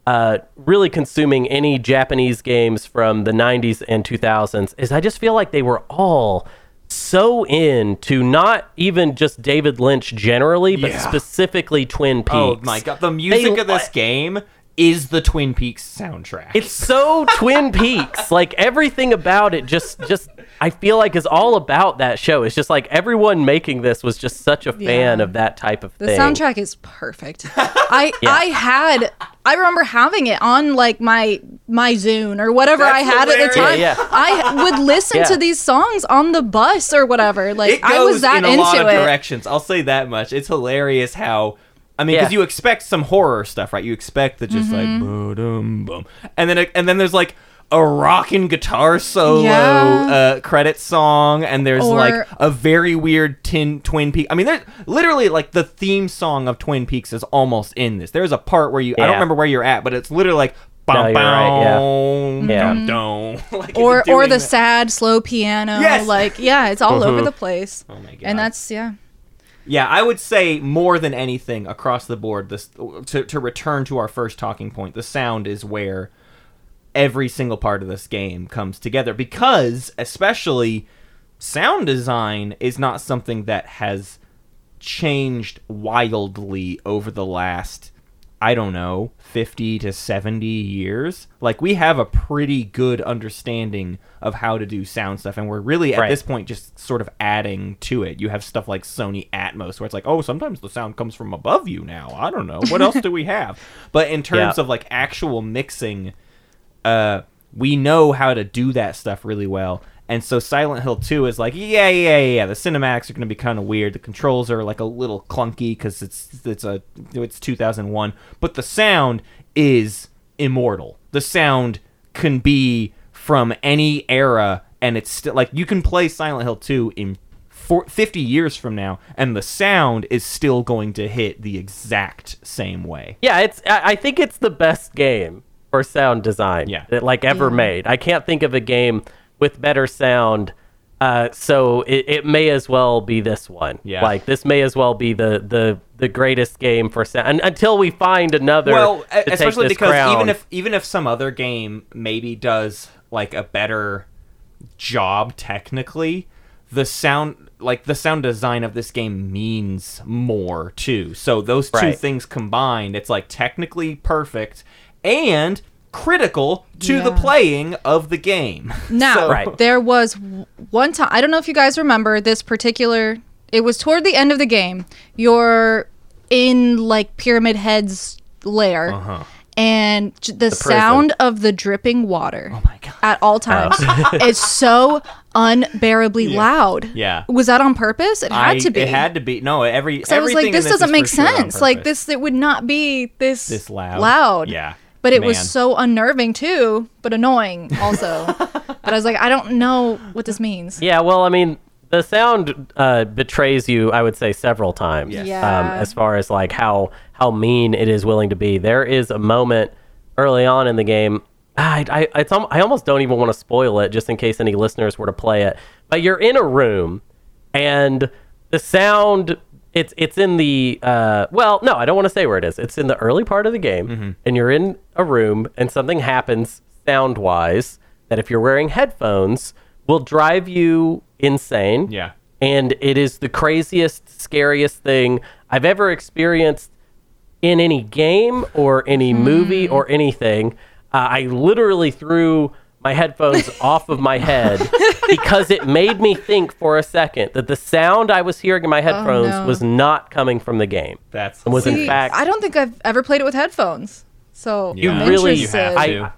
uh, really consuming any Japanese games from the 90s and 2000s is I just feel like they were all so into not even just David Lynch generally, but Yeah. specifically Twin Peaks. oh my god, the music They- of this game is the Twin Peaks soundtrack. It's so Twin Peaks. Like everything about it just just I feel like is all about that show. It's just like everyone making this was just such a fan Yeah. of that type of The thing. The soundtrack is perfect. I I had I remember having it on like my my Zune or whatever I That's had at the time. Yeah, yeah. I would listen Yeah. to these songs on the bus or whatever. Like it goes I was that in a into lot of it. directions. I'll say that much. It's hilarious how. I mean, because Yeah. you expect some horror stuff, right? You expect the just Mm-hmm. like boom, boom, and then and then there's like a rocking guitar solo Yeah. uh, credit song, and there's Or- like a very weird tin Twin Peaks. I mean, there's literally like the theme song of Twin Peaks is almost in this. There's a part where you I don't remember where you're at, but it's literally like. No, Bum, you're right, yeah. Yeah. dum, dum. Like, Or or the that. sad slow piano. Yes. Like yeah, it's all over the place. Oh my god! And that's yeah. Yeah, I would say more than anything across the board, this to to return to our first talking point, the sound is where every single part of this game comes together because especially sound design is not something that has changed wildly over the last I don't know, 50 to 70 years. Like we have a pretty good understanding of how to do sound stuff and we're really at Right. this point just sort of adding to it. You have stuff like Sony Atmos where it's like, "Oh, sometimes the sound comes from above you now." I don't know. What else do we have? But in terms Yeah. of like actual mixing uh, we know how to do that stuff really well. And so Silent Hill 2 is like, yeah, yeah, yeah. The cinematics are going to be kind of weird. The controls are like a little clunky because it's it's a it's 2001, but the sound is immortal. The sound can be from any era, and it's still like you can play Silent Hill 2 in for 50 years from now, and the sound is still going to hit the exact same way. Yeah, it's. I I think it's the best game for sound design. Yeah. that like ever mm. made. I can't think of a game with better sound. Uh, so it, it may as well be this one. Yeah. like this may as well be the the the greatest game for sound un- until we find another. well especially because crown. even if even if some other game maybe does like a better job technically the sound like the sound design of this game means more too so those two Right. things combined it's like technically perfect and critical to the playing of the game Now, So- Right. there was one time, I don't know if you guys remember this particular, it was toward the end of the game. You're in like Pyramid Head's lair, Uh-huh. and j- the, sound of the dripping water oh at all times is so unbearably loud. Yeah. Was that on purpose? It had I- to be. it had to be no every So I was like, this in doesn't make for sure sense. Like this, it would not be this This loud. Loud. Yeah. But it Man. was so unnerving too, but annoying also. but I was like, I don't know what this means. Yeah, well, I mean, the sound uh, betrays you. I would say several times. Yes. Um, as far as like how how mean it is willing to be. There is a moment early on in the game. I I, it's, al- I almost don't even want to spoil it, just in case any listeners were to play it. But you're in a room, and the sound. It's it's in the uh, well no I don't want to say where it is it's in the early part of the game Mm-hmm. and you're in a room and something happens sound wise that if you're wearing headphones will drive you insane Yeah. and it is the craziest scariest thing I've ever experienced in any game or any movie or anything. Uh, I literally threw my headphones off of my head because it made me think for a second that the sound I was hearing in my oh, headphones no. was not coming from the game. that's And was in fact I don't think I've ever played it with headphones. So You I'm really interested. have to.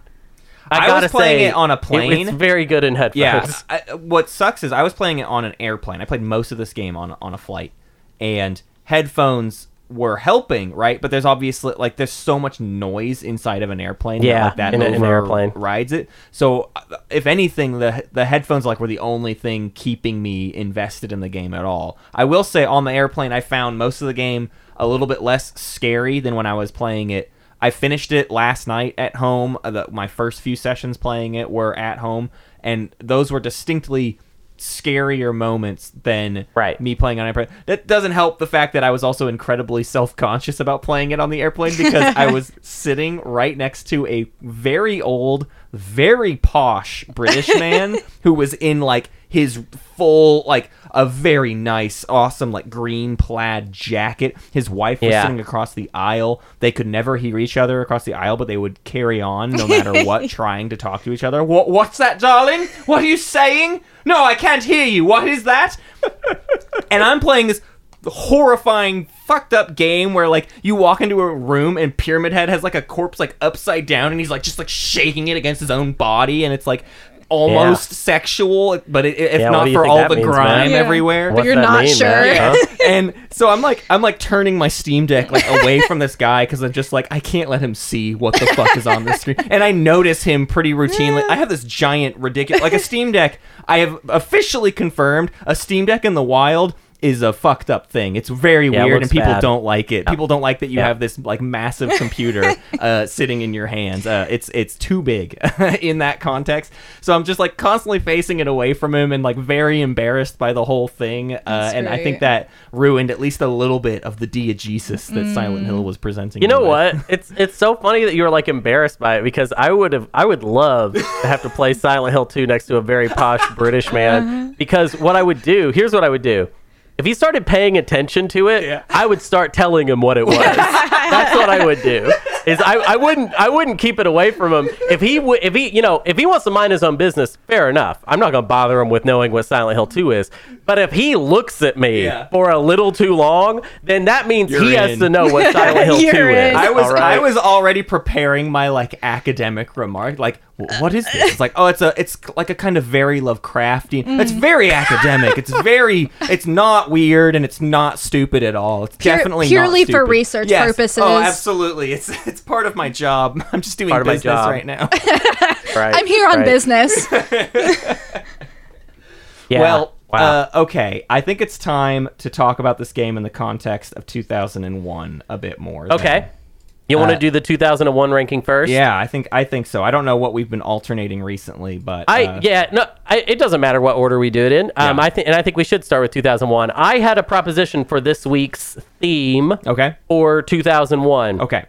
I, I was gotta playing say, it on a it- plane. it's very good in headphones. Yeah. I, what sucks is I was playing it on an airplane. I played most of this game on on a flight, and headphones were helping, right? But there's obviously like there's so much noise inside of an airplane. Yeah, that, like, that in an airplane. rides it. So uh, if anything, the the headphones like were the only thing keeping me invested in the game at all. I will say on the airplane, I found most of the game a little bit less scary than when I was playing it. I finished it last night at home. Uh, the, my first few sessions playing it were at home, and those were distinctly scarier moments than Right. me playing on airplane. That doesn't help the fact that I was also incredibly self-conscious about playing it on the airplane because I was sitting right next to a very old, very posh British man who was in like his full like a very nice awesome like green plaid jacket. His wife was Yeah. sitting across the aisle. They could never hear each other across the aisle but they would carry on no matter what trying to talk to each other. What what's that darling? What are you saying? No i can't hear you. What is that? And I'm playing this horrifying fucked up game where like you walk into a room and Pyramid Head has like a corpse like upside down and he's like just like shaking it against his own body and it's like almost sexual but it, if Yeah, not for all the means, grime? Yeah. everywhere But you're not mean, sure. man? Huh? and so I'm like I'm like turning my Steam Deck like away from this guy because I'm just like I can't let him see what the fuck is on the screen. And I notice him pretty routinely. I have this giant ridiculous like a Steam Deck. I have officially confirmed a Steam Deck in the wild is a fucked up thing. It's very Yeah, it weird and people bad. don't like it. People don't like that you Yeah. have this like massive computer uh, sitting in your hands. Uh, it's it's too big in that context. So I'm just like constantly facing it away from him and like very embarrassed by the whole thing. Uh, and I think that ruined at least a little bit of the diegesis that Silent Hill was presenting. You know what? It's it's so funny that you were like embarrassed by it because I would have I would love to have to play Silent Hill 2 next to a very posh British man because what I would do, here's what I would do. If he started paying attention to it, Yeah. I would start telling him what it was. That's what I would do. Is I, I wouldn't I wouldn't keep it away from him. If he would if he you know if he wants to mind his own business, fair enough. I'm not gonna bother him with knowing what Silent Hill 2 is. But if he looks at me Yeah. for a little too long, then that means You're he has to know what Silent Hill 2 You're is. I was all right? I was already preparing my like academic remark. Like, "Wh- what is this? It's like, oh, it's a it's like a kind of very Lovecraftian. It's Mm. very academic. It's very it's not weird and it's not stupid at all. It's Pure- definitely not purely for research Yes. purposes. Oh, absolutely. It's it's part of my job. I'm just doing Part of my business job. right now. Right, I'm here on right. business. Yeah. Well, wow. uh, okay. I think it's time to talk about this game in the context of 2001 a bit more. then. okay. You want to uh, do the 2001 ranking first? Yeah, I think I think so. I don't know what we've been alternating recently, but I uh, yeah no I, it doesn't matter what order we do it in. Um, Yeah. I think and I think we should start with 2001. I had a proposition for this week's theme Okay. for 2001. Okay.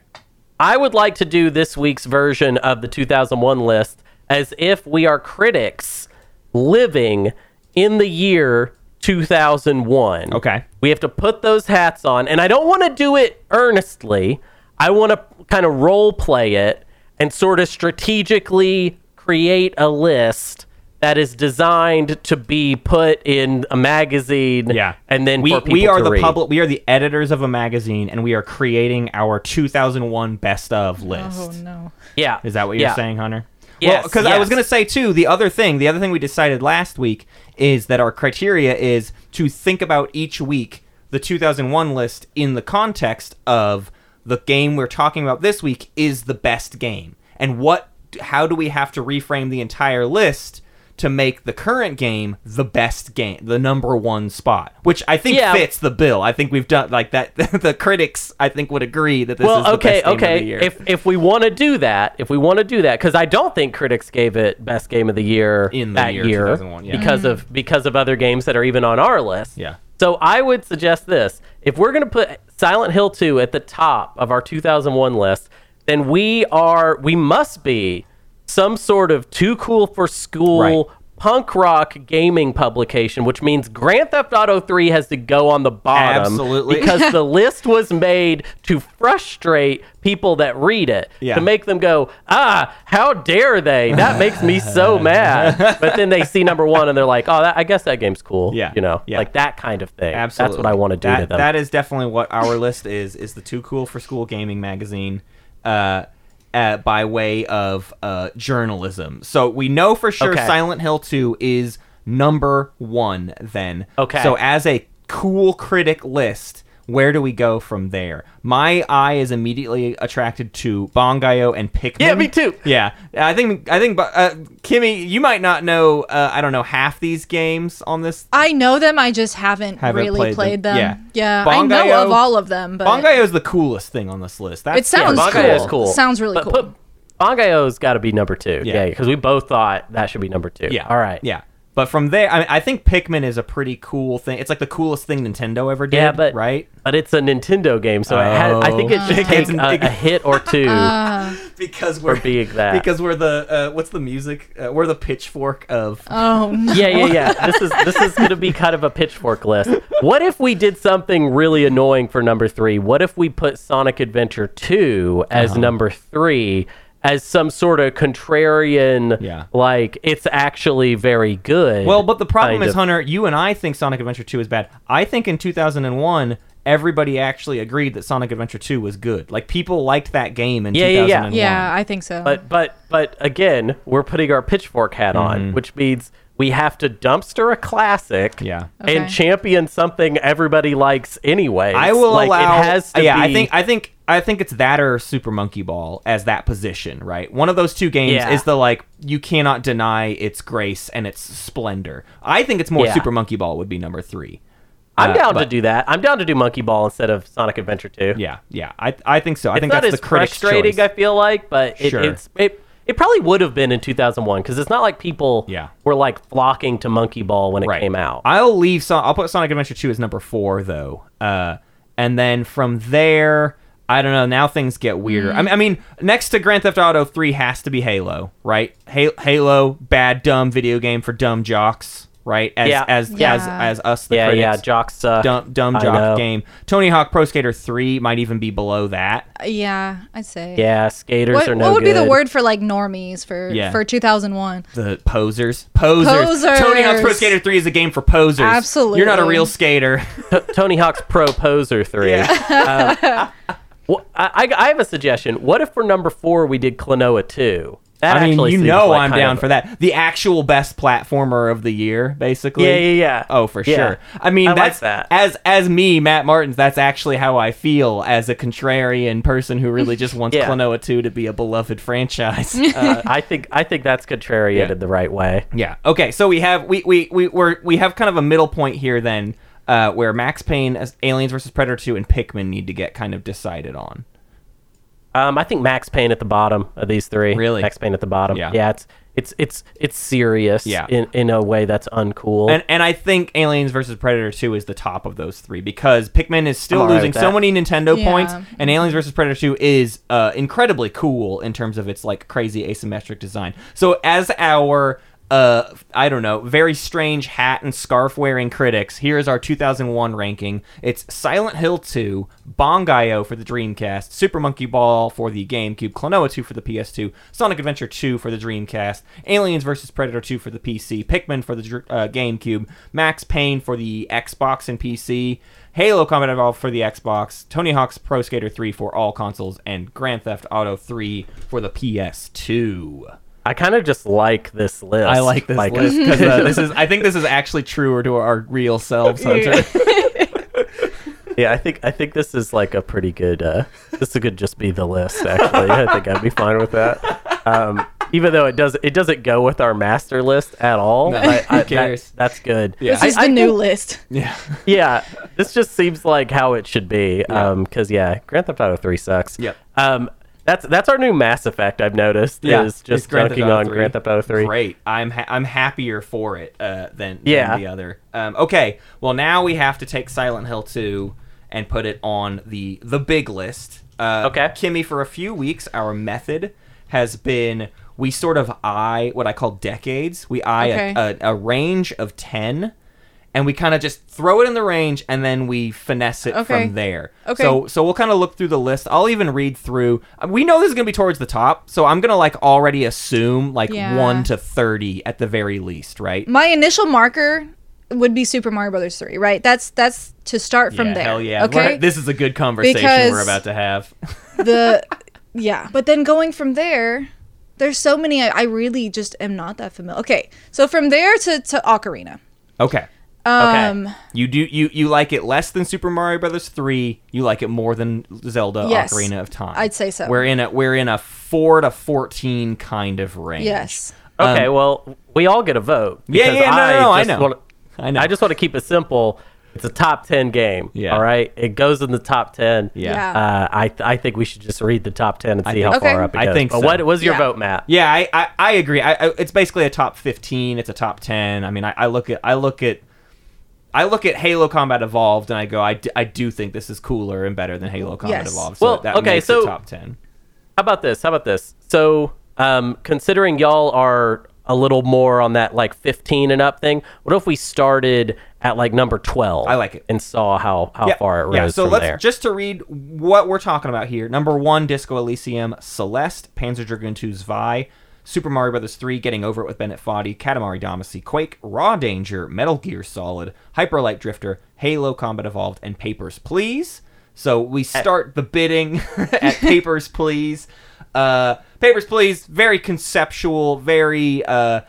I would like to do this week's version of the 2001 list as if we are critics living in the year 2001. Okay. We have to put those hats on, and I don't want to do it earnestly. I want to kind of role play it and sort of strategically create a list that is designed to be put in a magazine. Yeah. and then we for people we are to the read. public we are the editors of a magazine and we are creating our 2001 best of oh, list. oh no. Yeah, Is that what you're Yeah. saying, Hunter? Yes, well, because I was going to say too, the other thing, the other thing we decided last week is that our criteria is to think about each week the 2001 list in the context of the game we're talking about this week is the best game, and what, how do we have to reframe the entire list to make the current game the best game, the number one spot, which I think Yeah. fits the bill. I think we've done like that. the critics, I think, would agree that this well, is the okay, best game of the okay. year. If if we want to do that, if we want to do that, because I don't think critics gave it best game of the year In the that year year yeah. because of because of other games that are even on our list. Yeah. So I would suggest this: if we're going to put Silent Hill 2 at the top of our 2001 list, then we are we must be some sort of too cool for school. Right. Punk rock gaming publication, which means Grand Theft Auto 3 has to go on the bottom Absolutely. because the list was made to frustrate people that read it Yeah. to make them go ah how dare they that makes me so mad but then they see number one and they're like oh that, i guess that game's cool Yeah, you know yeah. like that kind of thing Absolutely. that's what i want to do that, to them That is definitely what our list is. Is the Too Cool for School Gaming magazine, uh, uh, by way of uh, journalism. So we know for sure Okay. Silent Hill Two is number one. Then Okay. So as a cool critic list. Where do we go from there? My eye is immediately attracted to Bangai-O and Pikmin. Yeah, me too. Yeah, I think I think uh, Kimmy, you might not know. Uh, I don't know half these games on this I know them. I just haven't, Haven't really played played, them. them. Yeah. Yeah, I know of all of them, but Bangai-O is the coolest thing on this list. That's it sounds Bangai-O cool. is cool. Sounds really but cool. put Bangai-O's got to be number two Yeah. yeah because we both thought that should be number two yeah. all right Yeah. But from there, I, mean, I think Pikmin is a pretty cool thing. It's like the coolest thing Nintendo ever did. yeah but right but it's a nintendo game so it had, i think it Oh. should take a, a hit or two because we're being that. because we're the uh, what's the music? Uh, we're the pitchfork of. oh no. yeah, yeah, yeah. This is this is going to be kind of a pitchfork list. What if we did something really annoying for number three? What if we put Sonic Adventure Two as Uh-huh. number three? As some sort of contrarian, Yeah. like it's actually very good. well, but the problem is, of- Hunter, you and I think Sonic Adventure 2 is bad. I think in 2001, everybody actually agreed that Sonic Adventure 2 was good. Like people liked that game in Yeah, yeah, yeah. 2001. Yeah, I think so. But but but again, we're putting our pitchfork hat on, mm-hmm. which means we have to dumpster a classic. Yeah. Okay. and champion something everybody likes anyway. I will like, allow. It has to yeah, be, I think I think I think it's that or Super Monkey Ball as that position, right? One of those two games Yeah. is the like you cannot deny its grace and its splendor. I think it's more Yeah. Super Monkey Ball would be number three. I'm Uh, down to do that. I'm down to do Monkey Ball instead of Sonic Adventure 2. Yeah, yeah, I I think so. I it's think not that's as the critic's frustrating. choice. I feel like, but it, Sure. it's it. It probably would have been in 2001 because it's not like people Yeah. were like flocking to Monkey Ball when it right. came out. I'll leave. Son- I'll put Sonic Adventure Two as number four though, uh, and then from there. I don't know. Now things get weirder. I, mean, I mean, next to Grand Theft Auto 3 has to be Halo, right? Ha- Halo, bad, dumb video game for dumb jocks, right? As Yeah. as Yeah. as as us the yeah, critics. yeah. Jocks suck. Dumb, dumb jock game. Tony Hawk Pro Skater 3 might even be below that. Yeah, I'd say. Yeah, skaters What, are no what would be the word for like normies for Yeah. for 2001? The posers. Posers. Posers. Tony Hawk's Pro Skater 3 is a game for posers. Absolutely. You're not a real skater. T- Tony Hawk's Pro Poser 3. Um, well, I, I I have a suggestion. What if for number four we did Klonoa 2? That I mean, you know like I'm down of- for that. The actual best platformer of the year, basically. Yeah, yeah, yeah. Oh, for Yeah. sure. I mean, I like that's that. as as me, Matt Martins. That's actually how I feel as a contrarian person who really just wants Yeah. Klonoa 2 to be a beloved franchise. Uh, I think I think that's contrariated Yeah. the right way. yeah. Okay. So we have we we we we're, we have kind of a middle point here then, uh, where Max Payne, as Aliens versus Predator 2, and Pikmin need to get kind of decided on. Um, I think Max Payne at the bottom of these three. Really? Max Payne at the bottom. Yeah. Yeah. It's it's it's it's serious. Yeah. In in a way that's uncool. And and I think Aliens versus Predator 2 is the top of those three because Pikmin is still I'm losing with so many Nintendo Yeah. points, and Aliens versus Predator 2 is uh, incredibly cool in terms of its like crazy asymmetric design. So as our uh, I don't know, very strange hat and scarf wearing critics. Here's our 2001 ranking. It's Silent Hill 2, Bangai-O for the Dreamcast, Super Monkey Ball for the GameCube, Klonoa 2 for the PS2, Sonic Adventure 2 for the Dreamcast, Aliens vs Predator 2 for the PC, Pikmin for the uh, GameCube, Max Payne for the Xbox and PC, Halo Combat Evolved for the Xbox, Tony Hawk's Pro Skater 3 for all consoles, and Grand Theft Auto 3 for the PS2. I kind of just like this list. I like this list because uh, this is. I think this is actually truer to our real selves, Hunter. Yeah, I think I think this is like a pretty good. Uh, this could just be the list. Actually, I think I'd be fine with that. Um, even though it does it doesn't go with our master list at all. No, I- who I- that- that's good. Yeah. This is I- the I new think- list. yeah. yeah, this just seems like how it should be. Yeah. Um, because yeah, Grand Theft Auto Three sucks. Yep. Um, that's that's our new Mass Effect. I've noticed Yeah, is just Grand dunking on 3. Grand Theft Auto Three. Great. I'm ha- I'm happier for it uh, than, Yeah. than the other. Um, okay. Well, now we have to take Silent Hill 2 and put it on the the big list. Uh, Okay. Kimmy, for a few weeks, our method has been we sort of eye what I call decades. We eye Okay. a, a, a range of ten. And we kind of just throw it in the range, and then we finesse it Okay. from there. Okay. So, so we'll kind of look through the list. I'll even read through. We know this is gonna be towards the top, so I'm gonna like already assume like Yeah. one to thirty at the very least, right? My initial marker would be Super Mario Brothers 3, right? That's that's to start from yeah, there. Hell yeah! Okay. We're- this is a good conversation Because- we're about to have. the yeah but then going from there there's so many I, I really just am not that familiar okay so from there to to ocarina okay. Um You do you you like it less than Super Mario Brothers three? You like it more than Zelda Yes, Ocarina of Time? I'd say so. We're in a we're in a four to fourteen kind of range. yes Okay, Um, well, we all get a vote. Yeah, yeah, no, no, no, I just know. wanna- I know. I just want to keep it simple. It's a top ten game. Yeah. All right, it goes in the top ten. Yeah. Yeah. Uh, I th- I think we should just read the top ten and see think- how Okay. far up it I goes. think But so. what was your Yeah. vote, Matt? Yeah, I, I, I agree. I, I, it's basically a top fifteen. It's a top ten. I mean, I, I look at I look at I look at Halo Combat Evolved, and I go, I, d- I do think this is cooler and better than Halo Combat Yes. Evolved. So Well, that okay, makes so- it top ten. How about this? How about this? So, um, considering y'all are a little more on that like 15 and up thing, what if we started at like number 12? I like it. And saw how, how far it rose yeah. So let's there. just to read what we're talking about here. Number one, Disco Elysium, Celeste, Panzer Dragoon 2 Zwei, Super Mario Bros. 3, Getting Over It with Bennett Foddy, Katamari Damacy, Quake, Raw Danger, Metal Gear Solid, Hyper Light Drifter, Halo Combat Evolved, and Papers, Please. So we start the bidding at Papers, Please. Uh, Papers, Please, very conceptual, very. Uh,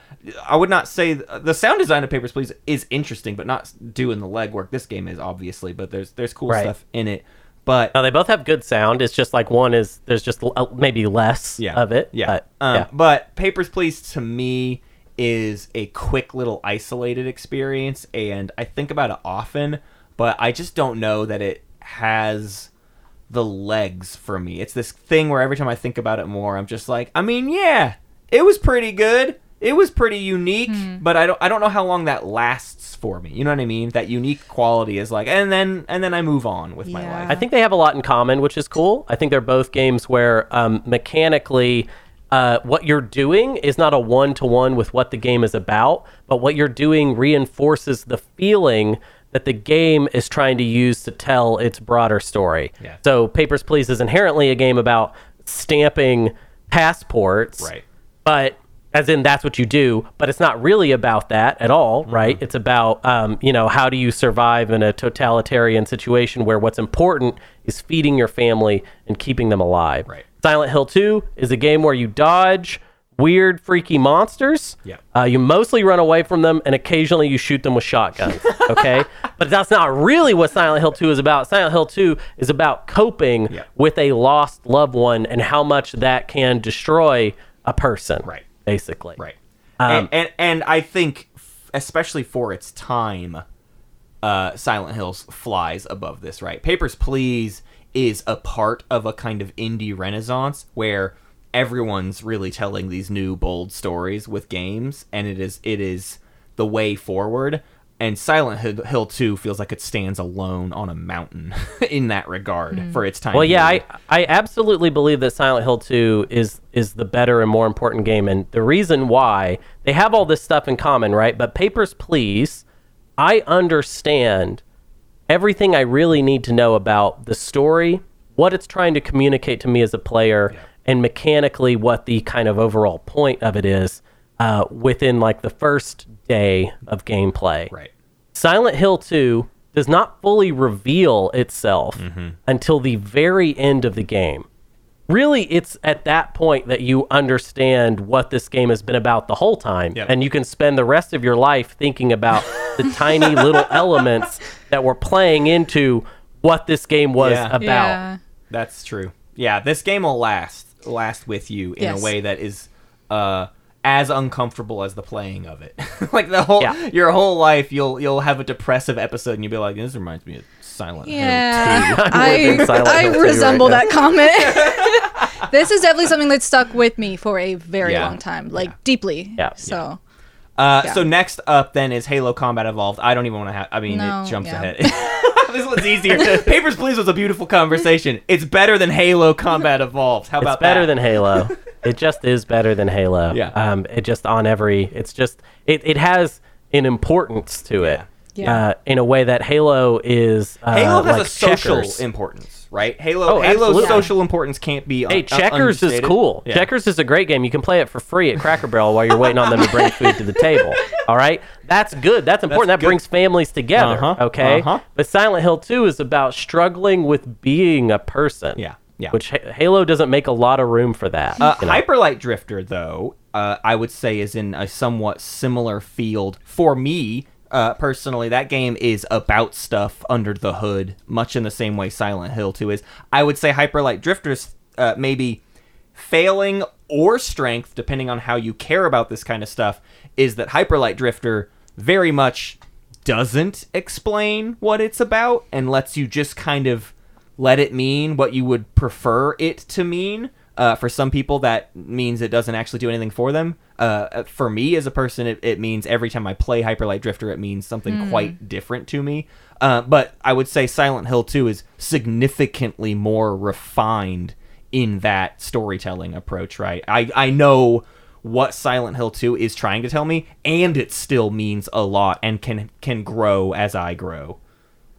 I would not say the sound design of Papers, Please is interesting, but not doing the legwork. This game is obviously, but there's there's cool Right. stuff in it. But now, they both have good sound. It's just like one is, there's just l- uh, maybe less yeah, of it. Yeah. But, um, yeah. But Papers, Please to me is a quick little isolated experience, and I think about it often, but I just don't know that it has the legs for me. It's this thing where every time I think about it more, I'm just like, I mean, yeah, it was pretty good. It was pretty unique, but I don't I don't know how long that lasts for me. You know what I mean? That unique quality is like and then and then I move on with my life. I think they have a lot in common, which is cool. I think they're both games where um, mechanically uh, what you're doing is not a one to one with what the game is about, but what you're doing reinforces the feeling that the game is trying to use to tell its broader story. Yeah. So, Papers, Please is inherently a game about stamping passports, Right. but as in that's what you do but it's not really about that at all, Mm-hmm. right? it's about um, you know how do you survive in a totalitarian situation where what's important is feeding your family and keeping them alive Right. silent hill 2 is a game where you dodge weird freaky monsters Yeah. uh, you mostly run away from them and occasionally you shoot them with shotguns okay but that's not really what silent hill 2 is about silent hill 2 is about coping Yeah. with a lost loved one and how much that can destroy a person Right. Basically. Right. Um, and, and and I think, f- especially for its time, uh, Silent Hills flies above this. Right. Papers Please is a part of a kind of indie renaissance where everyone's really telling these new bold stories with games, and it is it is the way forward. And Silent Hill- Hill 2 feels like it stands alone on a mountain in that regard hmm. for its time. Well, yeah, I. I absolutely believe that Silent Hill 2 is is the better and more important game, and the reason why they have all this stuff in common, right? But Papers, Please, I understand everything I really need to know about the story, what it's trying to communicate to me as a player, and mechanically what the kind of overall point of it is uh, within like the first day of gameplay. right. Silent Hill 2 does not fully reveal itself until the very end of the game. Really, it's at that point that you understand what this game has been about the whole time. Yep. And you can spend the rest of your life thinking about the tiny little elements that were playing into what this game was Yeah. about. Yeah. That's true. Yeah, this game will last last with you in Yes. a way that is uh as uncomfortable as the playing of it. like the whole Yeah. your whole life you'll you'll have a depressive episode and you'll be like this reminds me of Silent Hill Yeah, 2. I'm I, Silent I Hill resemble right that comment. this is definitely something that stuck with me for a very Yeah. long time, like Yeah. deeply. Yeah. So Uh Yeah. so next up then is Halo Combat Evolved. I don't even want to have I mean No, it jumps yeah. ahead. this one's easier. Papers Please was a beautiful conversation. It's better than Halo Combat Evolved. How about It's better that? than Halo. It just is better than Halo. Yeah. Um, it just on every. It's just it. It has an importance to it. Yeah. Uh, in a way that Halo is. Uh, Halo has like a social checkers. importance, right? Halo Oh, Halo's absolutely. social importance can't be Hey, un- Checkers is cool. Yeah. Checkers is a great game. You can play it for free at Cracker Barrel while you're waiting on them to bring food to the table. All right, that's good. That's important. that good. brings families together. Uh-huh, Okay, uh-huh. but Silent Hill 2 is about struggling with being a person. Yeah, yeah. Which Ha- Halo doesn't make a lot of room for that. Uh, you know? Hyperlight Drifter, though, uh, I would say is in a somewhat similar field. For me, uh, personally, that game is about stuff under the hood, much in the same way Silent Hill 2 is. I would say Hyperlight Drifter's uh, maybe failing or strength, depending on how you care about this kind of stuff, is that Hyperlight Drifter very much doesn't explain what it's about and lets you just kind of let it mean what you would prefer it to mean. Uh, for some people, that means it doesn't actually do anything for them. Uh, for me, as a person, it, it means every time I play Hyperlight Drifter, it means something quite different to me. Uh, but I would say Silent Hill 2 is significantly more refined in that storytelling approach, right? I, I know what Silent Hill 2 is trying to tell me, and it still means a lot and can can grow as I grow.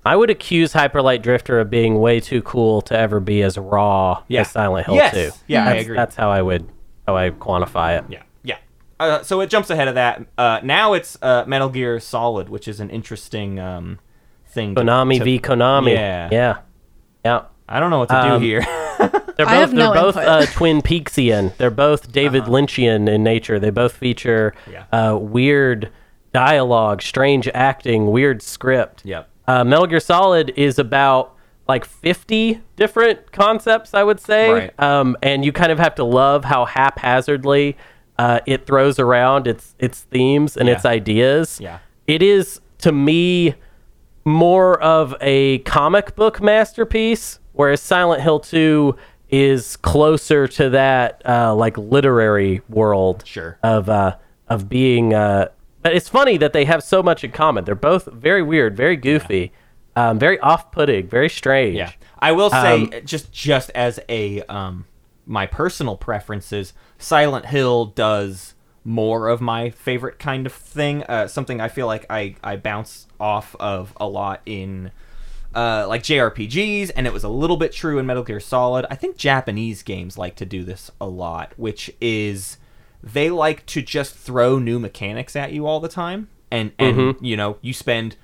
I would accuse Hyperlight Drifter of being way too cool to ever be as raw Yeah. as Silent Hill Yes. 2. Yeah, I that's, agree. That's how I would how I quantify it. Yeah, yeah. Uh, so it jumps ahead of that. Uh, now it's uh, Metal Gear Solid, which is an interesting um, thing. to- Konami to- v Konami. Yeah. Yeah. Yeah. I don't know what to Um, do here. They're I both have they're both input. uh, Twin Peaksian. They're both David Lynchian in nature. They both feature Yeah. uh, weird dialogue, strange acting, weird script. Yep. Uh, Metal Gear Solid is about like 50 different concepts, I would say. Right. Um, and you kind of have to love how haphazardly uh, it throws around its its themes and Yeah. its ideas. Yeah. It is to me more of a comic book masterpiece, whereas Silent Hill 2 is closer to that uh, like literary world Sure. of uh, of being. Uh, but it's funny that they have so much in common. They're both very weird, very goofy, um, very off-putting, very strange. Yeah, I will say Um, just just as a um, my personal preferences, Silent Hill does more of my favorite kind of thing. Uh, something I feel like I I bounce off of a lot in. Uh, like JRPGs, and it was a little bit true in Metal Gear Solid. I think Japanese games like to do this a lot, which is they like to just throw new mechanics at you all the time, and and Mm-hmm. you know you spend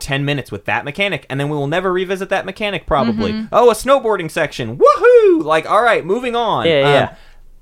10 minutes with that mechanic and then we will never revisit that mechanic probably. Oh a snowboarding section. Woohoo! Like all right moving on. Yeah, yeah. Um,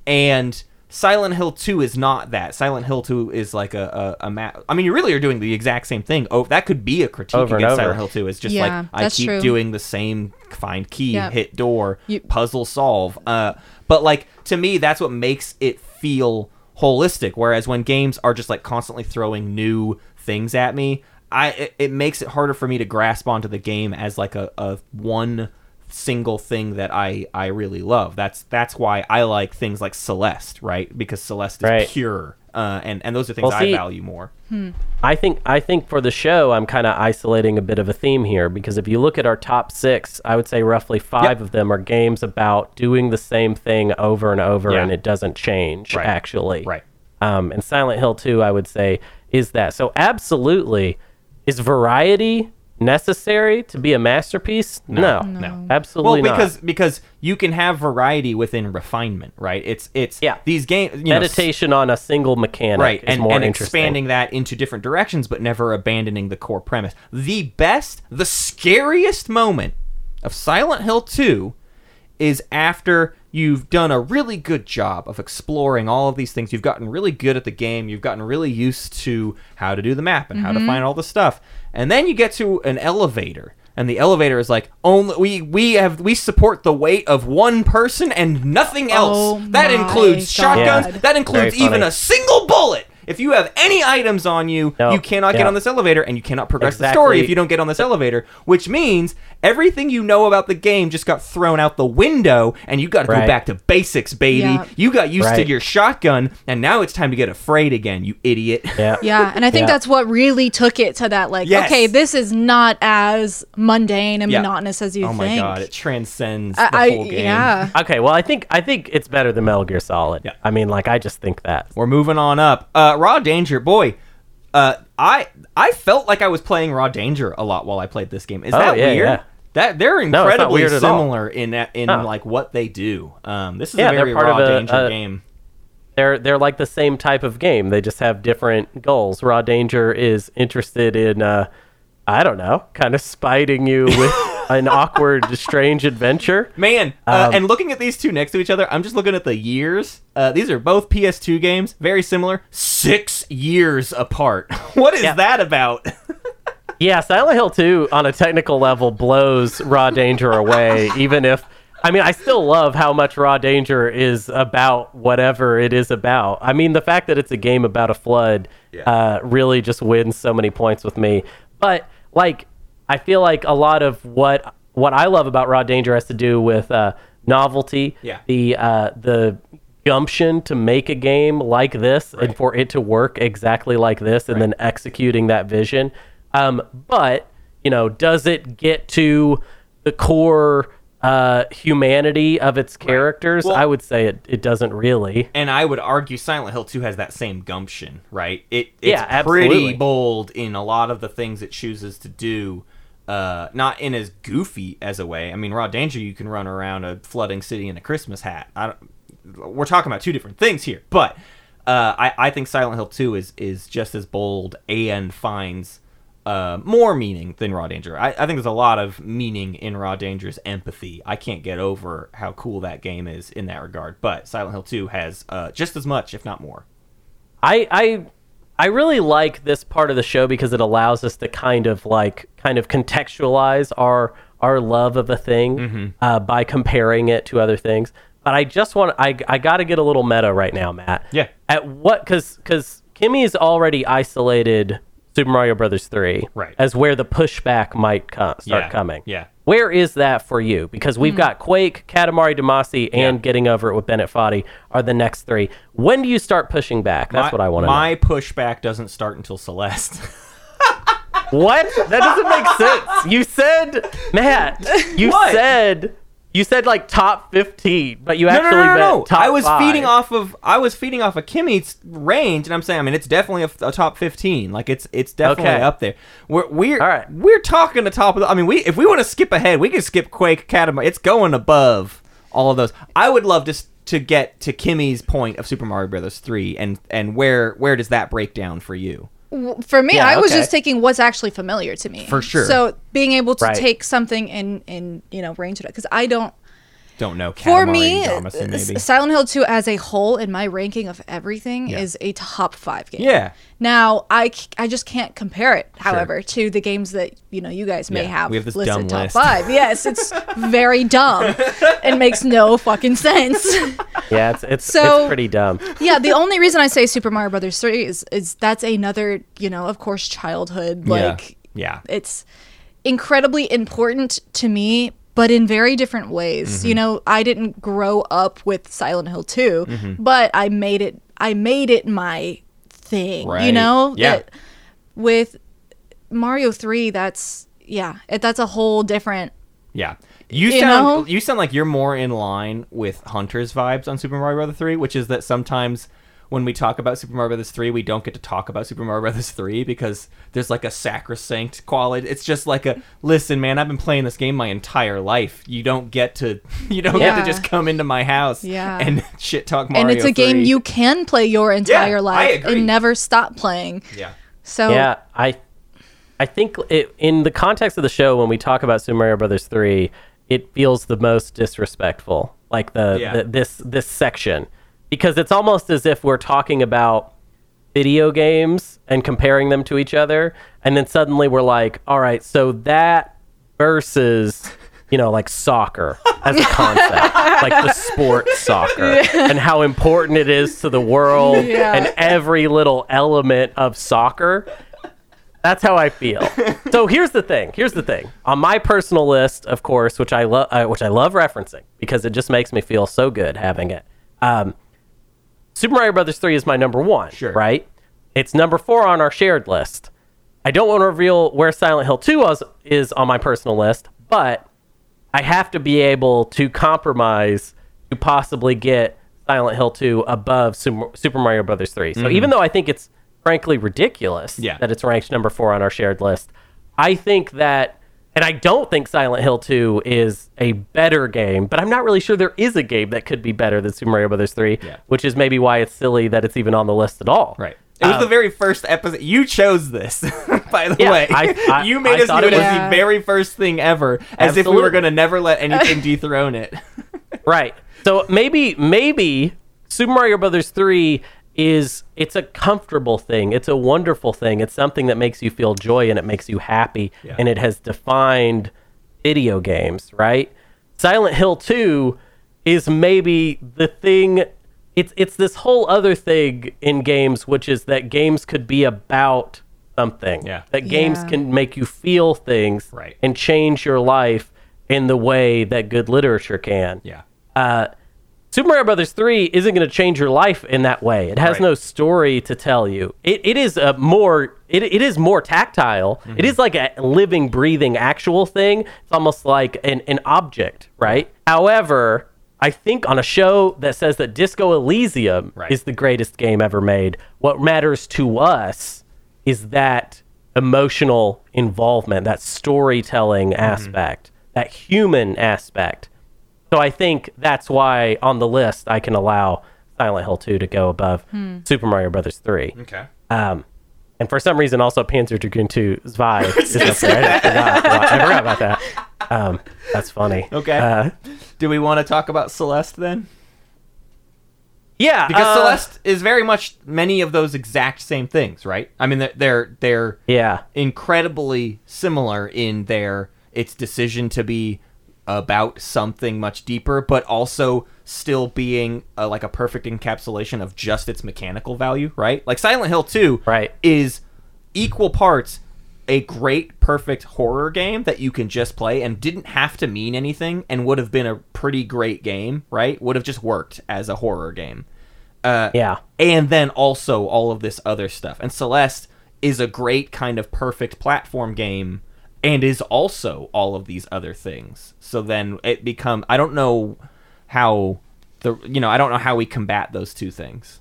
and silent hill 2 is not that silent hill 2 is like a, a, a ma- i mean you really are doing the exact same thing oh that could be a critique Over against over. silent hill 2 it's just Yeah, like i keep true. doing the same find key Yep. hit door You- puzzle solve uh but like to me that's what makes it feel holistic whereas when games are just like constantly throwing new things at me i it, it makes it harder for me to grasp onto the game as like a, a one single thing that i i really love that's that's why i like things like celeste right because celeste is Right. pure uh and and those are things Well, i value more I think I think for the show, I'm kind of isolating a bit of a theme here because if you look at our top six, I would say roughly five Yep. of them are games about doing the same thing over and over, Yeah. and it doesn't change Right. actually. Right. Um, and Silent Hill 2, I would say, is that. So absolutely, is variety necessary to be a masterpiece? No, No. absolutely well not. because because you can have variety within refinement right it's it's Yeah. these games you know, meditation on a single mechanic right is and, more and interesting. expanding that into different directions but never abandoning the core premise the best the scariest moment of silent hill 2 is after you've done a really good job of exploring all of these things you've gotten really good at the game you've gotten really used to how to do the map and how to mm-hmm. find all the stuff and then you get to an elevator. And the elevator is like only we we have we support the weight of one person and nothing else. Oh that my includes shotguns. God. that includes even a single bullet if you have any items on you, No, you cannot get on this elevator and you cannot progress the story if you don't get on this elevator, which means everything you know about the game just got thrown out the window and you got to go back to basics, baby. Yeah. You got used to your shotgun and now it's time to get afraid again, you idiot. yeah. Yeah, and I think Yeah. that's what really took it to that. Like, Yes. okay, this is not as mundane and Yeah. monotonous as you oh my god, it transcends I, the I- whole game. yeah. Okay, well, I think I think it's better than Metal Gear Solid. Yeah. I mean, like, I just think that. We're moving on up. Uh, Uh, Raw Danger, boy. Uh, I I felt like I was playing Raw Danger a lot while I played this game. Is Oh, that yeah, weird? yeah. That they're incredibly all. similar in in No. like what they do. Um, this is Yeah, a very Raw a- Danger a- game. They're they're like the same type of game. They just have different goals. Raw Danger is interested in, uh, I don't know, kind of spiting you with an awkward, strange adventure. Man, uh, Um, and looking at these two next to each other, I'm just looking at the years. Uh, these are both PS2 games, very similar, six years apart. what is Yeah. that about? Yeah, Silent Hill 2 on a technical level blows Raw Danger away, even if I mean I still love how much Raw Danger is about whatever it is about. I mean the fact that it's a game about a flood Yeah. uh, really just wins so many points with me. But like I feel like a lot of what what I love about Raw Danger has to do with uh, novelty, Yeah. the uh, the gumption to make a game like this and for it to work exactly like this and then executing that vision. Um, but you know, does it get to the core uh, humanity of its characters? Well- I would say it, it doesn't really. and I would argue Silent Hill 2 has that same gumption, right? It it's Yeah, pretty absolutely. bold in a lot of the things it chooses to do. Uh, not in as goofy as a way. I mean, Raw Danger, you can run around a flooding city in a Christmas hat. We're talking about two different things here, but uh, I, I think Silent Hill 2 is is just as bold and finds uh, more meaning than Raw Danger. I, I think there's a lot of meaning in Raw Danger's empathy. I can't get over how cool that game is in that regard. But Silent Hill 2 has uh, just as much, if not more. I I I really like this part of the show because it allows us to kind of like kind of contextualize our our love of a thing Mm-hmm. uh, by comparing it to other things. But I just want I I got to get a little meta right now, Matt. Yeah. At what because because Kimmy's already isolated Super Mario Brothers three Right. as where the pushback might co- start Yeah, coming. yeah. Where is that for you? Because we've hmm. got Quake, Katamari Damacy, and Yeah. Getting Over It with Bennett Foddy are the next three. When do you start pushing back? That's My- what I want to know. My pushback doesn't start until Celeste. What? That doesn't make sense. You said, Matt, you What? said You said like top 15, but you actually no, no, no, meant no. top I was five. feeding off of I was feeding off of Kimmy's range, and I'm saying I mean it's definitely a, a top 15. Like it's it's definitely Okay. up there. We're we're All right. we're talking the top of the. I mean we if we want to skip ahead, we can skip Quake Academy. It's going above all of those. I would love to to get to Kimmy's point of Super Mario Brothers 3, and and where where does that break down for you? For me, Yeah, I was okay. just taking what's actually familiar to me. For sure. So being able to Right. take something and and you know range it because I don't. Don't know. For me, Damacy, uh, maybe. Silent Hill 2 as a whole in my ranking of everything Yeah. is a top five game. Yeah. Now I, I just can't compare it, however, to the games that you know you guys may Yeah, have, we have this listed dumb top list. five. Yes, it's very dumb and makes no fucking sense. Yeah, it's it's, So- it's pretty dumb. yeah, the only reason I say Super Mario Brothers 3 is is that's another, you know, of course childhood like yeah. it's incredibly important to me but in very different ways Mm-hmm. you know i didn't grow up with silent hill 2 Mm-hmm. but i made it i made it my thing you know Yeah. That- with mario 3 that's yeah it, that's a whole different Yeah. You You sound know? you sound like you're more in line with Hunter's vibes on Super Mario Brothers 3, which is that sometimes when we talk about Super Mario Brothers 3, we don't get to talk about Super Mario Brothers 3 because there's like a sacrosanct quality. It's just like a listen, man, I've been playing this game my entire life. You don't get to you don't get to just come into my house Yeah. and shit talk Mario. and it's a game you can play your entire I life agree. and never stop playing Yeah. so Yeah, I I think it, in the context of the show when we talk about Super Mario Brothers 3, it feels the most disrespectful. Like the, Yeah. the this this section because it's almost as if we're talking about video games and comparing them to each other and then suddenly we're like, "All right, so that versus you know, like soccer as a concept, like the sport soccer, and how important it is to the world Yeah. and every little element of soccer. That's how I feel. so here's the thing. Here's the thing. On my personal list, of course, which I love, uh, which I love referencing because it just makes me feel so good having it. Um, Super Mario Brothers 3 is my number one. Sure. Right. It's number four on our shared list. I don't want to reveal where Silent Hill 2 was, is on my personal list, but I have to be able to compromise to possibly get Silent Hill 2 above Super, Mario Brothers 3. So mm-hmm. even though I think it's frankly ridiculous Yeah. that it's ranked number 4 on our shared list, I think that and I don't think Silent Hill 2 is a better game, but I'm not really sure there is a game that could be better than Super Mario Brothers 3, Yeah. which is maybe why it's silly that it's even on the list at all. Right. It was Um, the very first episode. You chose this, by the Yeah, way. I- I- you made I us do it as Yeah. the very first thing ever, as if we were going to never let anything dethrone it. Right. So maybe maybe Super Mario Brothers 3 is it's a comfortable thing. It's a wonderful thing. It's something that makes you feel joy and it makes you happy Yeah. and it has defined video games, right? Silent Hill 2 is maybe the thing it's it's this whole other thing in games which is that games could be about something. Yeah. That games Yeah. can make you feel things Right. and change your life in the way that good literature can. yeah. Uh, Super Mario Brothers 3 isn't going to change your life in that way. It has Right. no story to tell you. It, it is a more it, it is more tactile. Mm-hmm. It is like a living, breathing, actual thing. It's almost like an, an object, right? However, I think on a show that says that Disco Elysium Right. is the greatest game ever made, what matters to us is that emotional involvement, that storytelling Mm-hmm. aspect, that human aspect. So I think that's why on the list I can allow Silent Hill 2 to go above Super Mario Brothers 3. Okay. Um, and for some reason, also Panzer Dragoon 2 Zwei is up there. I forgot, I forgot about that. Um, that's funny. Okay. Uh, Do we want to talk about Celeste then? yeah. Because uh, Celeste is very much many of those exact same things, right? I mean, they're they're, they're Yeah. incredibly similar in their its decision to be about something much deeper, but also still being uh like a perfect encapsulation of just its mechanical value, right? Like Silent Hill 2 Right. is equal parts a great perfect horror game that you can just play and didn't have to mean anything and would have been a pretty great game, right? Would have just worked as a horror game. Uh, Yeah. and then also all of this other stuff. And Celeste is a great kind of perfect platform game and is also all of these other things. So then it become I don't know how the you know I don't know how we combat those two things.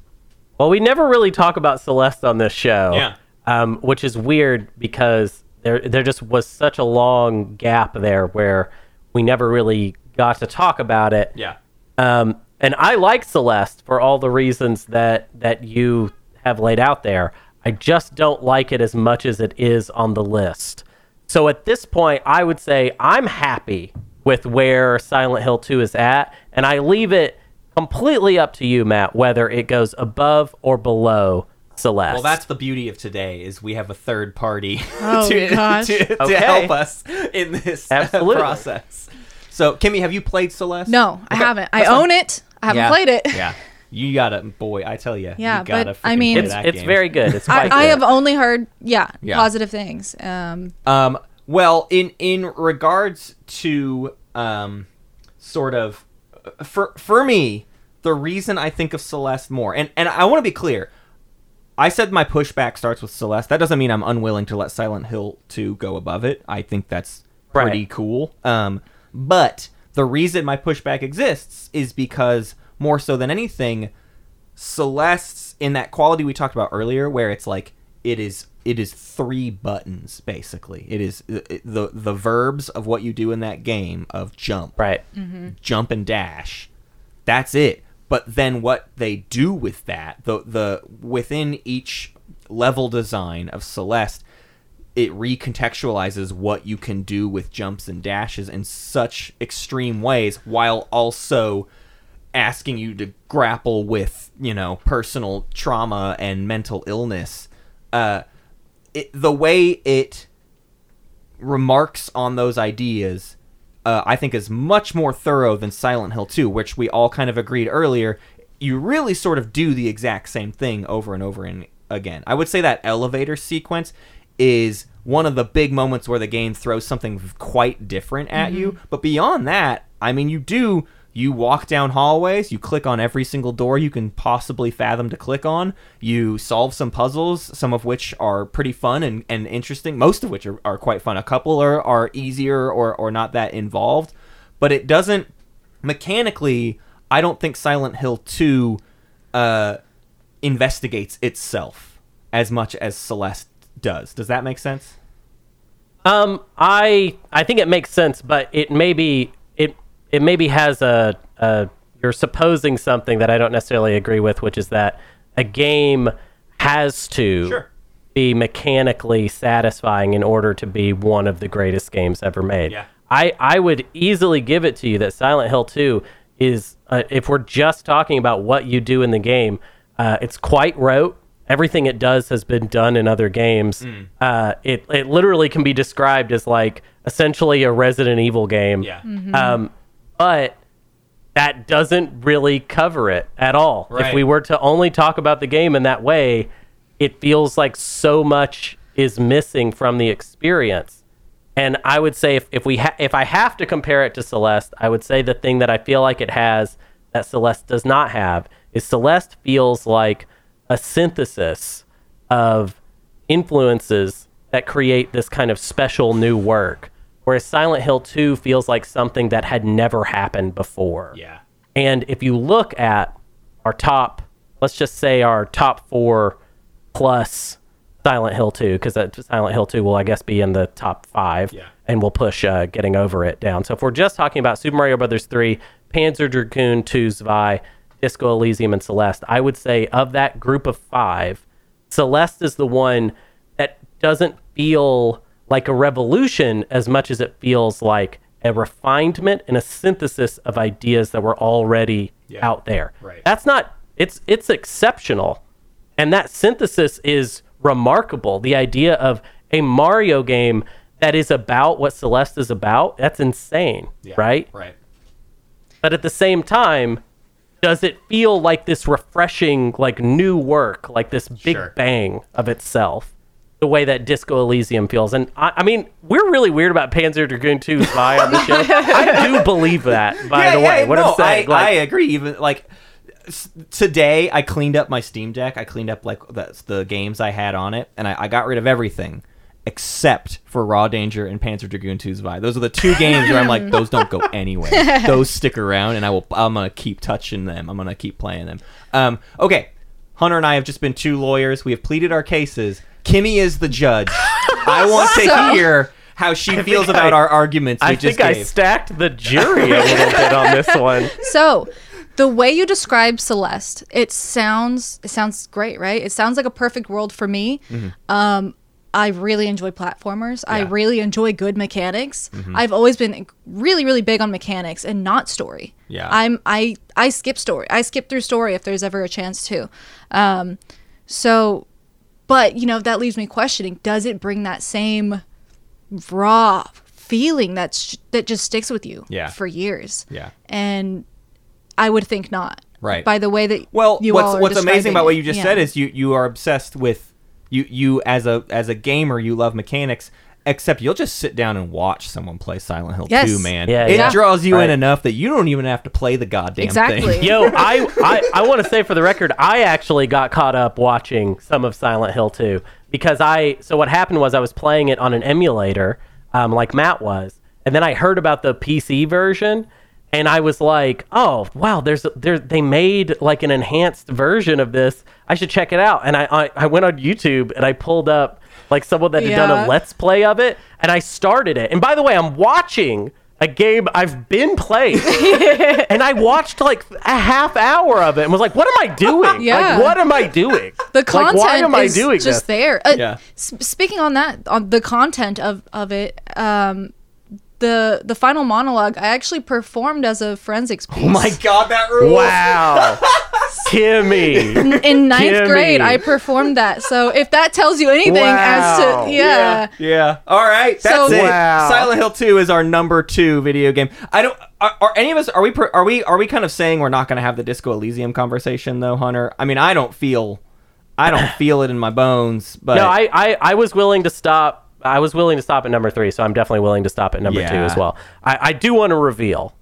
Well, we never really talk about Celeste on this show. Yeah. Um, which is weird because there there just was such a long gap there where we never really got to talk about it. Yeah. Um, and I like Celeste for all the reasons that that you have laid out there. I just don't like it as much as it is on the list. So at this point, I would say I'm happy with where Silent Hill 2 is at, and I leave it completely up to you, Matt, whether it goes above or below Celeste. Well, that's the beauty of today is we have a third party Oh, to, to, to Okay. help us in this Absolutely. process. So, Kimmy, have you played Celeste? No, I haven't. I that's fine. own it. I haven't Yeah. played it. Yeah, you gotta, boy, I tell you, Yeah, you gotta but, I mean- it's, it's very good. It's I, quite I good. have only heard, yeah, Yeah. positive things. Um, Um, well, in in regards to um, sort of for for me, the reason I think of Celeste more, and and I want to be clear, I said my pushback starts with Celeste. That doesn't mean I'm unwilling to let Silent Hill 2 go above it. I think that's pretty Right. cool. Um, but the reason my pushback exists is because more so than anything, Celeste's in that quality we talked about earlier, where it's like it is it is three buttons basically. It is uh, the the verbs of what you do in that game of jump, right. jump and dash. That's it. But then what they do with that, the the within each level design of Celeste, it recontextualizes what you can do with jumps and dashes in such extreme ways while also asking you to grapple with, you know, personal trauma and mental illness. Uh it, the way it remarks on those ideas, uh, I think, is much more thorough than Silent Hill 2, which we all kind of agreed earlier. You really sort of do the exact same thing over and over and again. I would say that elevator sequence is one of the big moments where the game throws something quite different at you. But beyond that, I mean, you do. You walk down hallways, you click on every single door you can possibly fathom to click on. You solve some puzzles, some of which are pretty fun and, and interesting, most of which are, are quite fun. A couple are, are easier or, or not that involved. But it doesn't, mechanically, I don't think Silent Hill 2 uh, investigates itself as much as Celeste does. Does that make sense? Um, I I think it makes sense, but it maybe it it maybe has a, a you're supposing something that I don't necessarily agree with, which is that a game has to Sure. be mechanically satisfying in order to be one of the greatest games ever made. Yeah. I I would easily give it to you that Silent Hill 2 is uh, if we're just talking about what you do in the game, uh, it's quite rote. Everything it does has been done in other games. Mm. Uh, it it literally can be described as like essentially a Resident Evil game. Yeah. Um, but that doesn't really cover it at all. If we were to only talk about the game in that way, it feels like so much is missing from the experience. And I would say if, if we ha- if I have to compare it to Celeste, I would say the thing that I feel like it has that Celeste does not have is Celeste feels like a synthesis of influences that create this kind of special new work. Whereas Silent Hill 2 feels like something that had never happened before. Yeah. And if you look at our top, let's just say our top four plus Silent Hill 2, because Silent Hill 2 will, I guess, be in the top five. Yeah. And we'll push uh, getting over it down. So if we're just talking about Super Mario Brothers 3, Panzer Dragoon 2 Zwei, Disco Elysium, and Celeste, I would say of that group of five, Celeste is the one that doesn't feel like a revolution as much as it feels like a refinement and a synthesis of ideas that were already Yeah. out there. Right. That's not it's it's exceptional. And that synthesis is remarkable. The idea of a Mario game that is about what Celeste is about, that's insane, Yeah. right? Right. But at the same time, does it feel like this refreshing, like new work, like this big Sure. bang of itself, the way that Disco Elysium feels? And I, I mean, we're really weird about Panzer Dragoon 2 Zwei on the show. I do believe that, by the way. what no, I'm saying, I, like, I agree. Even like today, I cleaned up my Steam Deck. I cleaned up like the, the games I had on it, and I, I got rid of everything. except for Raw Danger and Panzer Dragoon 2 Zwei. Those are the two games where I'm like, those don't go anywhere. those stick around, and I will. I'm gonna keep touching them. I'm gonna keep playing them. Um, okay, Hunter and I have just been two lawyers. We have pleaded our cases. Kimmy is the judge. I want to hear how she feels about I- our arguments. We I just think I stacked the jury a little bit on this one. So, the way you describe Celeste, it sounds it sounds great, right? It sounds like a perfect world for me. Um, I really enjoy platformers. I really enjoy good mechanics. I've always been really, really big on mechanics and not story. Yeah. I'm I I skip story. I skip through story if there's ever a chance to. Um, so, but you know that leaves me questioning: Does it bring that same raw feeling that's that just sticks with you Yeah. for years? Yeah. and I would think not. Right. By the way that Well, you what's all are what's amazing about what you just Yeah. said is you you are obsessed with you you as a as a gamer you love mechanics. Except you'll just sit down and watch someone play Silent Hill Yes. 2, man. Yeah, it yeah. draws you Right. in enough that you don't even have to play the goddamn Exactly. thing. Yo, I, I, I want to say for the record, I actually got caught up watching some of Silent Hill 2 because I. So what happened was I was playing it on an emulator, um, like Matt was, and then I heard about the PC version, and I was like, oh wow, there's there they made like an enhanced version of this. I should check it out. And I I, I went on YouTube and I pulled up like someone that had done a let's play of it, and I started it. And by the way, I'm watching. A game I've been playing, and I watched like a half hour of it and was like, "What am I doing? Yeah. Like, what am I doing? the Like, content why am I is doing just this? there. Uh, Yeah. s- speaking on that, on the content of of it, um, the the final monologue, I actually performed as a forensics piece. Oh my god, that rules. Wow, Kimmy. In ninth Kimmy. grade, I performed that. So if that tells you anything as to yeah, Yeah. All right. That's So- it. Wow. Silent Hill 2 is our number 2 video game. I don't are, are any of us are we are we are we kind of saying we're not going to have the Disco Elysium conversation though, Hunter? I mean, I don't feel I don't feel it in my bones, but no, I, I, I was willing to stop. I was willing to stop at number three, so I'm definitely willing to stop at number two as well. I, I do want to reveal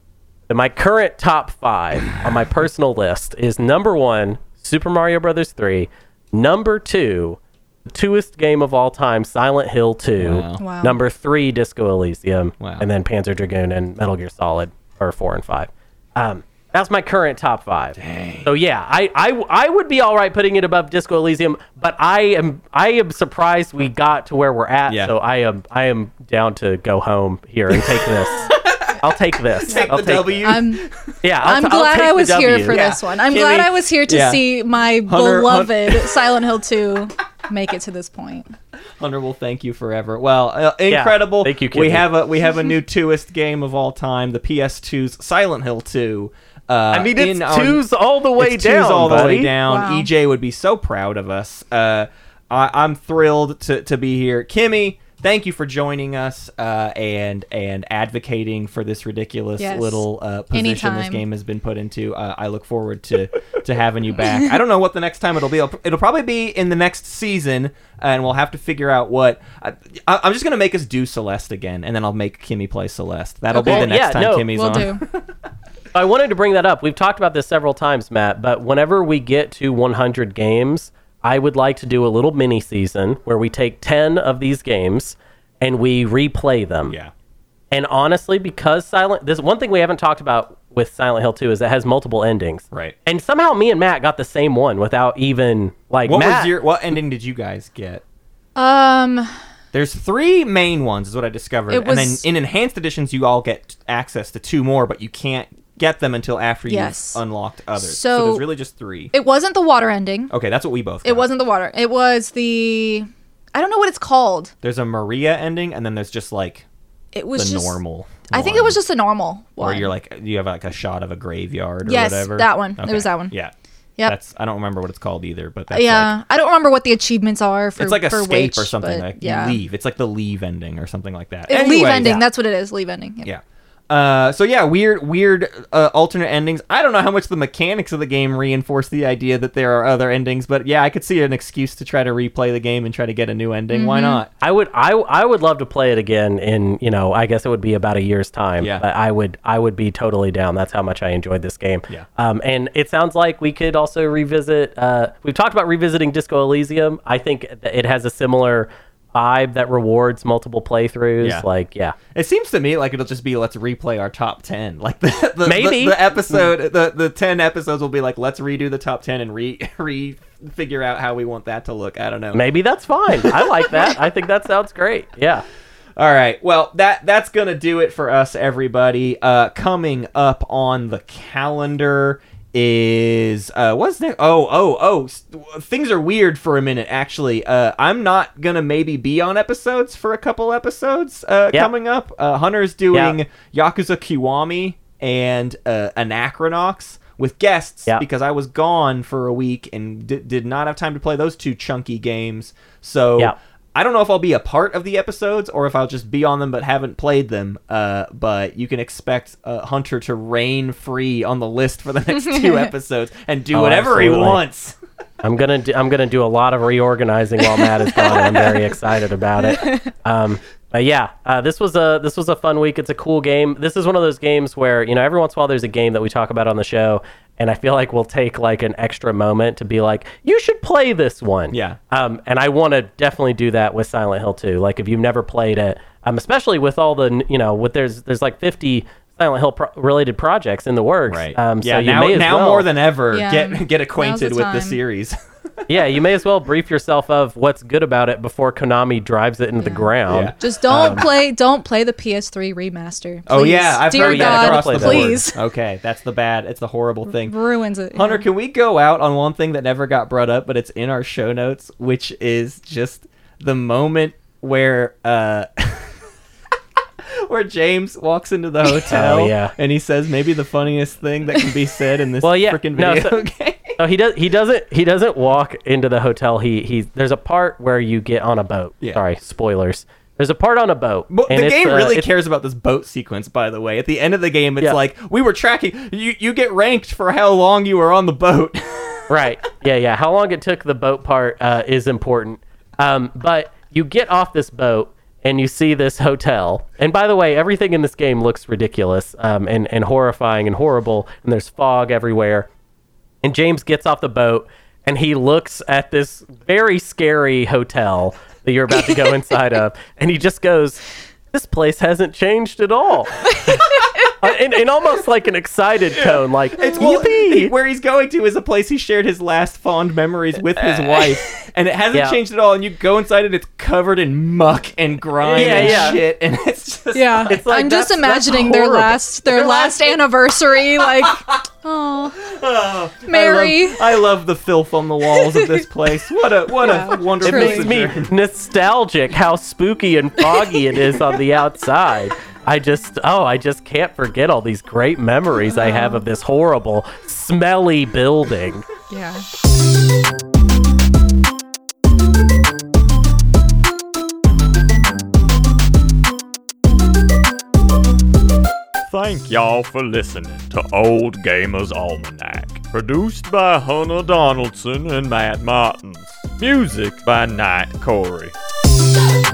that my current top five on my personal list is number one, Super Mario Brothers 3, number two, the twoest game of all time, Silent Hill 2, Wow. Wow. number three, Disco Elysium, Wow. and then Panzer Dragoon and Metal Gear Solid are four and five. Um, that's my current top five. So yeah, I, I I would be all right putting it above Disco Elysium, but I am I am surprised we got to where we're at. Yeah. So I am I am down to go home here and take this. I'll take this. take I'll the take W. I'm Yeah, I'll I'm t- I'll glad take I was here for Yeah. this one. I'm Kimmy, glad I was here to yeah. see my Hunter- beloved Silent Hill 2 make it to this point. Hunter will thank you forever. Well, uh, incredible. Thank you, We have a we have a new twoist game of all time, the PS2's Silent Hill 2. Uh, I mean, it's in our- twos all the way it's down, twos all the way down. Wow. EJ would be so proud of us. Uh, I, I'm thrilled to, to be here. Kimmy, thank you for joining us uh, and and advocating for this ridiculous Yes. little uh, position this game has been put into. Uh, I look forward to to having you back. I don't know what the next time it'll be. It'll, it'll probably be in the next season, and we'll have to figure out what. I, I, I'm just gonna make us do Celeste again, and then I'll make Kimmy play Celeste. That'll be the next Yeah, time no, Kimmy's We'll on. do. I wanted to bring that up. We've talked about this several times, Matt, but whenever we get to 100 games, I would like to do a little mini season where we take 10 of these games and we replay them. Yeah. And honestly, because Silent, this one thing we haven't talked about with Silent Hill 2 is it has multiple endings. Right. And somehow me and Matt got the same one without even like What Matt. was your what ending did you guys get? Um There's three main ones, is what I discovered, It and then in enhanced editions, you all get access to two more, but you can't get them until after Yes. you've unlocked others. So- there's really just three. it wasn't the water ending. okay, that's what we both. It wasn't the water. It was the I don't know what it's called. There's a Maria ending, and then there's just like It the was just normal. I think it was just a normal one. where you're like you have like a shot of a graveyard or Yes, whatever. that one. It was that one. Yeah. Yep. That's I don't remember what it's called either, but that's yeah, like, I don't remember what the achievements are for it's like for escape which, or something. Like yeah. leave. It's like the leave ending or something like that. It- leave ending. yeah. That's what it is. Leave ending. Yeah. Uh, so yeah, weird, weird uh, alternate endings. I don't know how much the mechanics of the game reinforce the idea that there are other endings, but yeah, I could see an excuse to try to replay the game and try to get a new ending. Why not? I would I I would love to play it again in, you know, I guess it would be about a year's time. Yeah. But I would I would be totally down. That's how much I enjoyed this game. Yeah. Um and it sounds like we could also revisit uh we've talked about revisiting Disco Elysium. I think it has a similar vibe that rewards multiple playthroughs. Yeah. Like, yeah. It seems to me like it'll just be let's replay our top ten. Like the, the Maybe. the, the episode the the ten episodes will be like let's redo the top ten and re re figure out how we want that to look. I don't know. Maybe that's fine. I like that. I think that sounds great. Yeah. All right. Well, that that's gonna do it for us, everybody. Uh, coming up on the calendar is uh what's next oh oh oh s- things are weird for a minute actually uh i'm not gonna maybe be on episodes for a couple episodes uh Yeah. coming up uh hunter's doing Yeah. yakuza kiwami and uh anachronox with guests Yeah. because i was gone for a week and d- did not have time to play those two chunky games so Yeah. I don't know if I'll be a part of the episodes or if I'll just be on them but haven't played them. Uh, but you can expect uh, Hunter to reign free on the list for the next two episodes and do Oh, whatever he wants. I'm gonna do, I'm gonna do a lot of reorganizing while Matt is gone. I'm very excited about it. Um, but yeah, uh, this was a this was a fun week. It's a cool game. This is one of those games where you know every once in a while there's a game that we talk about on the show, and I feel like we'll take like an extra moment to be like, you should play this one. Yeah. Um, and I want to definitely do that with Silent Hill 2. Like if you've never played it, um, especially with all the you know with there's there's like 50 Silent Hill pro- related projects in the works. Um, yeah. so you now may as now well, more than ever, Yeah. get get acquainted the with the series. yeah, you may as well brief yourself of what's good about it before Konami drives it into the ground. Yeah. Just don't play don't play the PS3 remaster. oh yeah, I've Dear heard that yeah, God, across the that. board. please. Okay, that's the bad. It's the horrible thing. Ruins it. Hunter, yeah. can we go out on one thing that never got brought up, but it's in our show notes, which is just the moment where uh where James walks into the hotel Oh, yeah. and he says maybe the funniest thing that can be said in this Well, yeah, freaking no, video so- game. No, he does. He doesn't. He doesn't walk into the hotel. He he. There's a part where you get on a boat. Yeah. Sorry, spoilers. There's a part on a boat. But and the game uh, really cares about this boat sequence, by the way. At the end of the game, it's Yeah. like we were tracking. You you get ranked for how long you were on the boat. right yeah yeah how long it took the boat part uh, is important um, but you get off this boat and you see this hotel and by the way everything in this game looks ridiculous um, and, and horrifying and horrible and there's fog everywhere and james gets off the boat and he looks at this very scary hotel that you're about to go inside of and he just goes this place hasn't changed at all Uh, in, in almost like an excited tone like It's well, "Yippee!" he- where he's going to is a place he shared his last fond memories with his wife, and it hasn't Yeah. changed at all. And you go inside it, it's covered in muck and grime Yeah, and yeah. shit, and it's just Yeah, It's like, I'm just that's- that's imagining their last their, Their last, last- anniversary. Like, oh, Mary. I love, I love the filth on the walls of this place. What a what Yeah, a wonderful. It makes me nostalgic how spooky and foggy it is on the outside. I just, oh, I just can't forget all these great memories I have of this horrible, smelly building. yeah. Thank y'all for listening to Old Gamers Almanac. Produced by Hunter Donaldson and Matt Martins. Music by Night Corey. Stop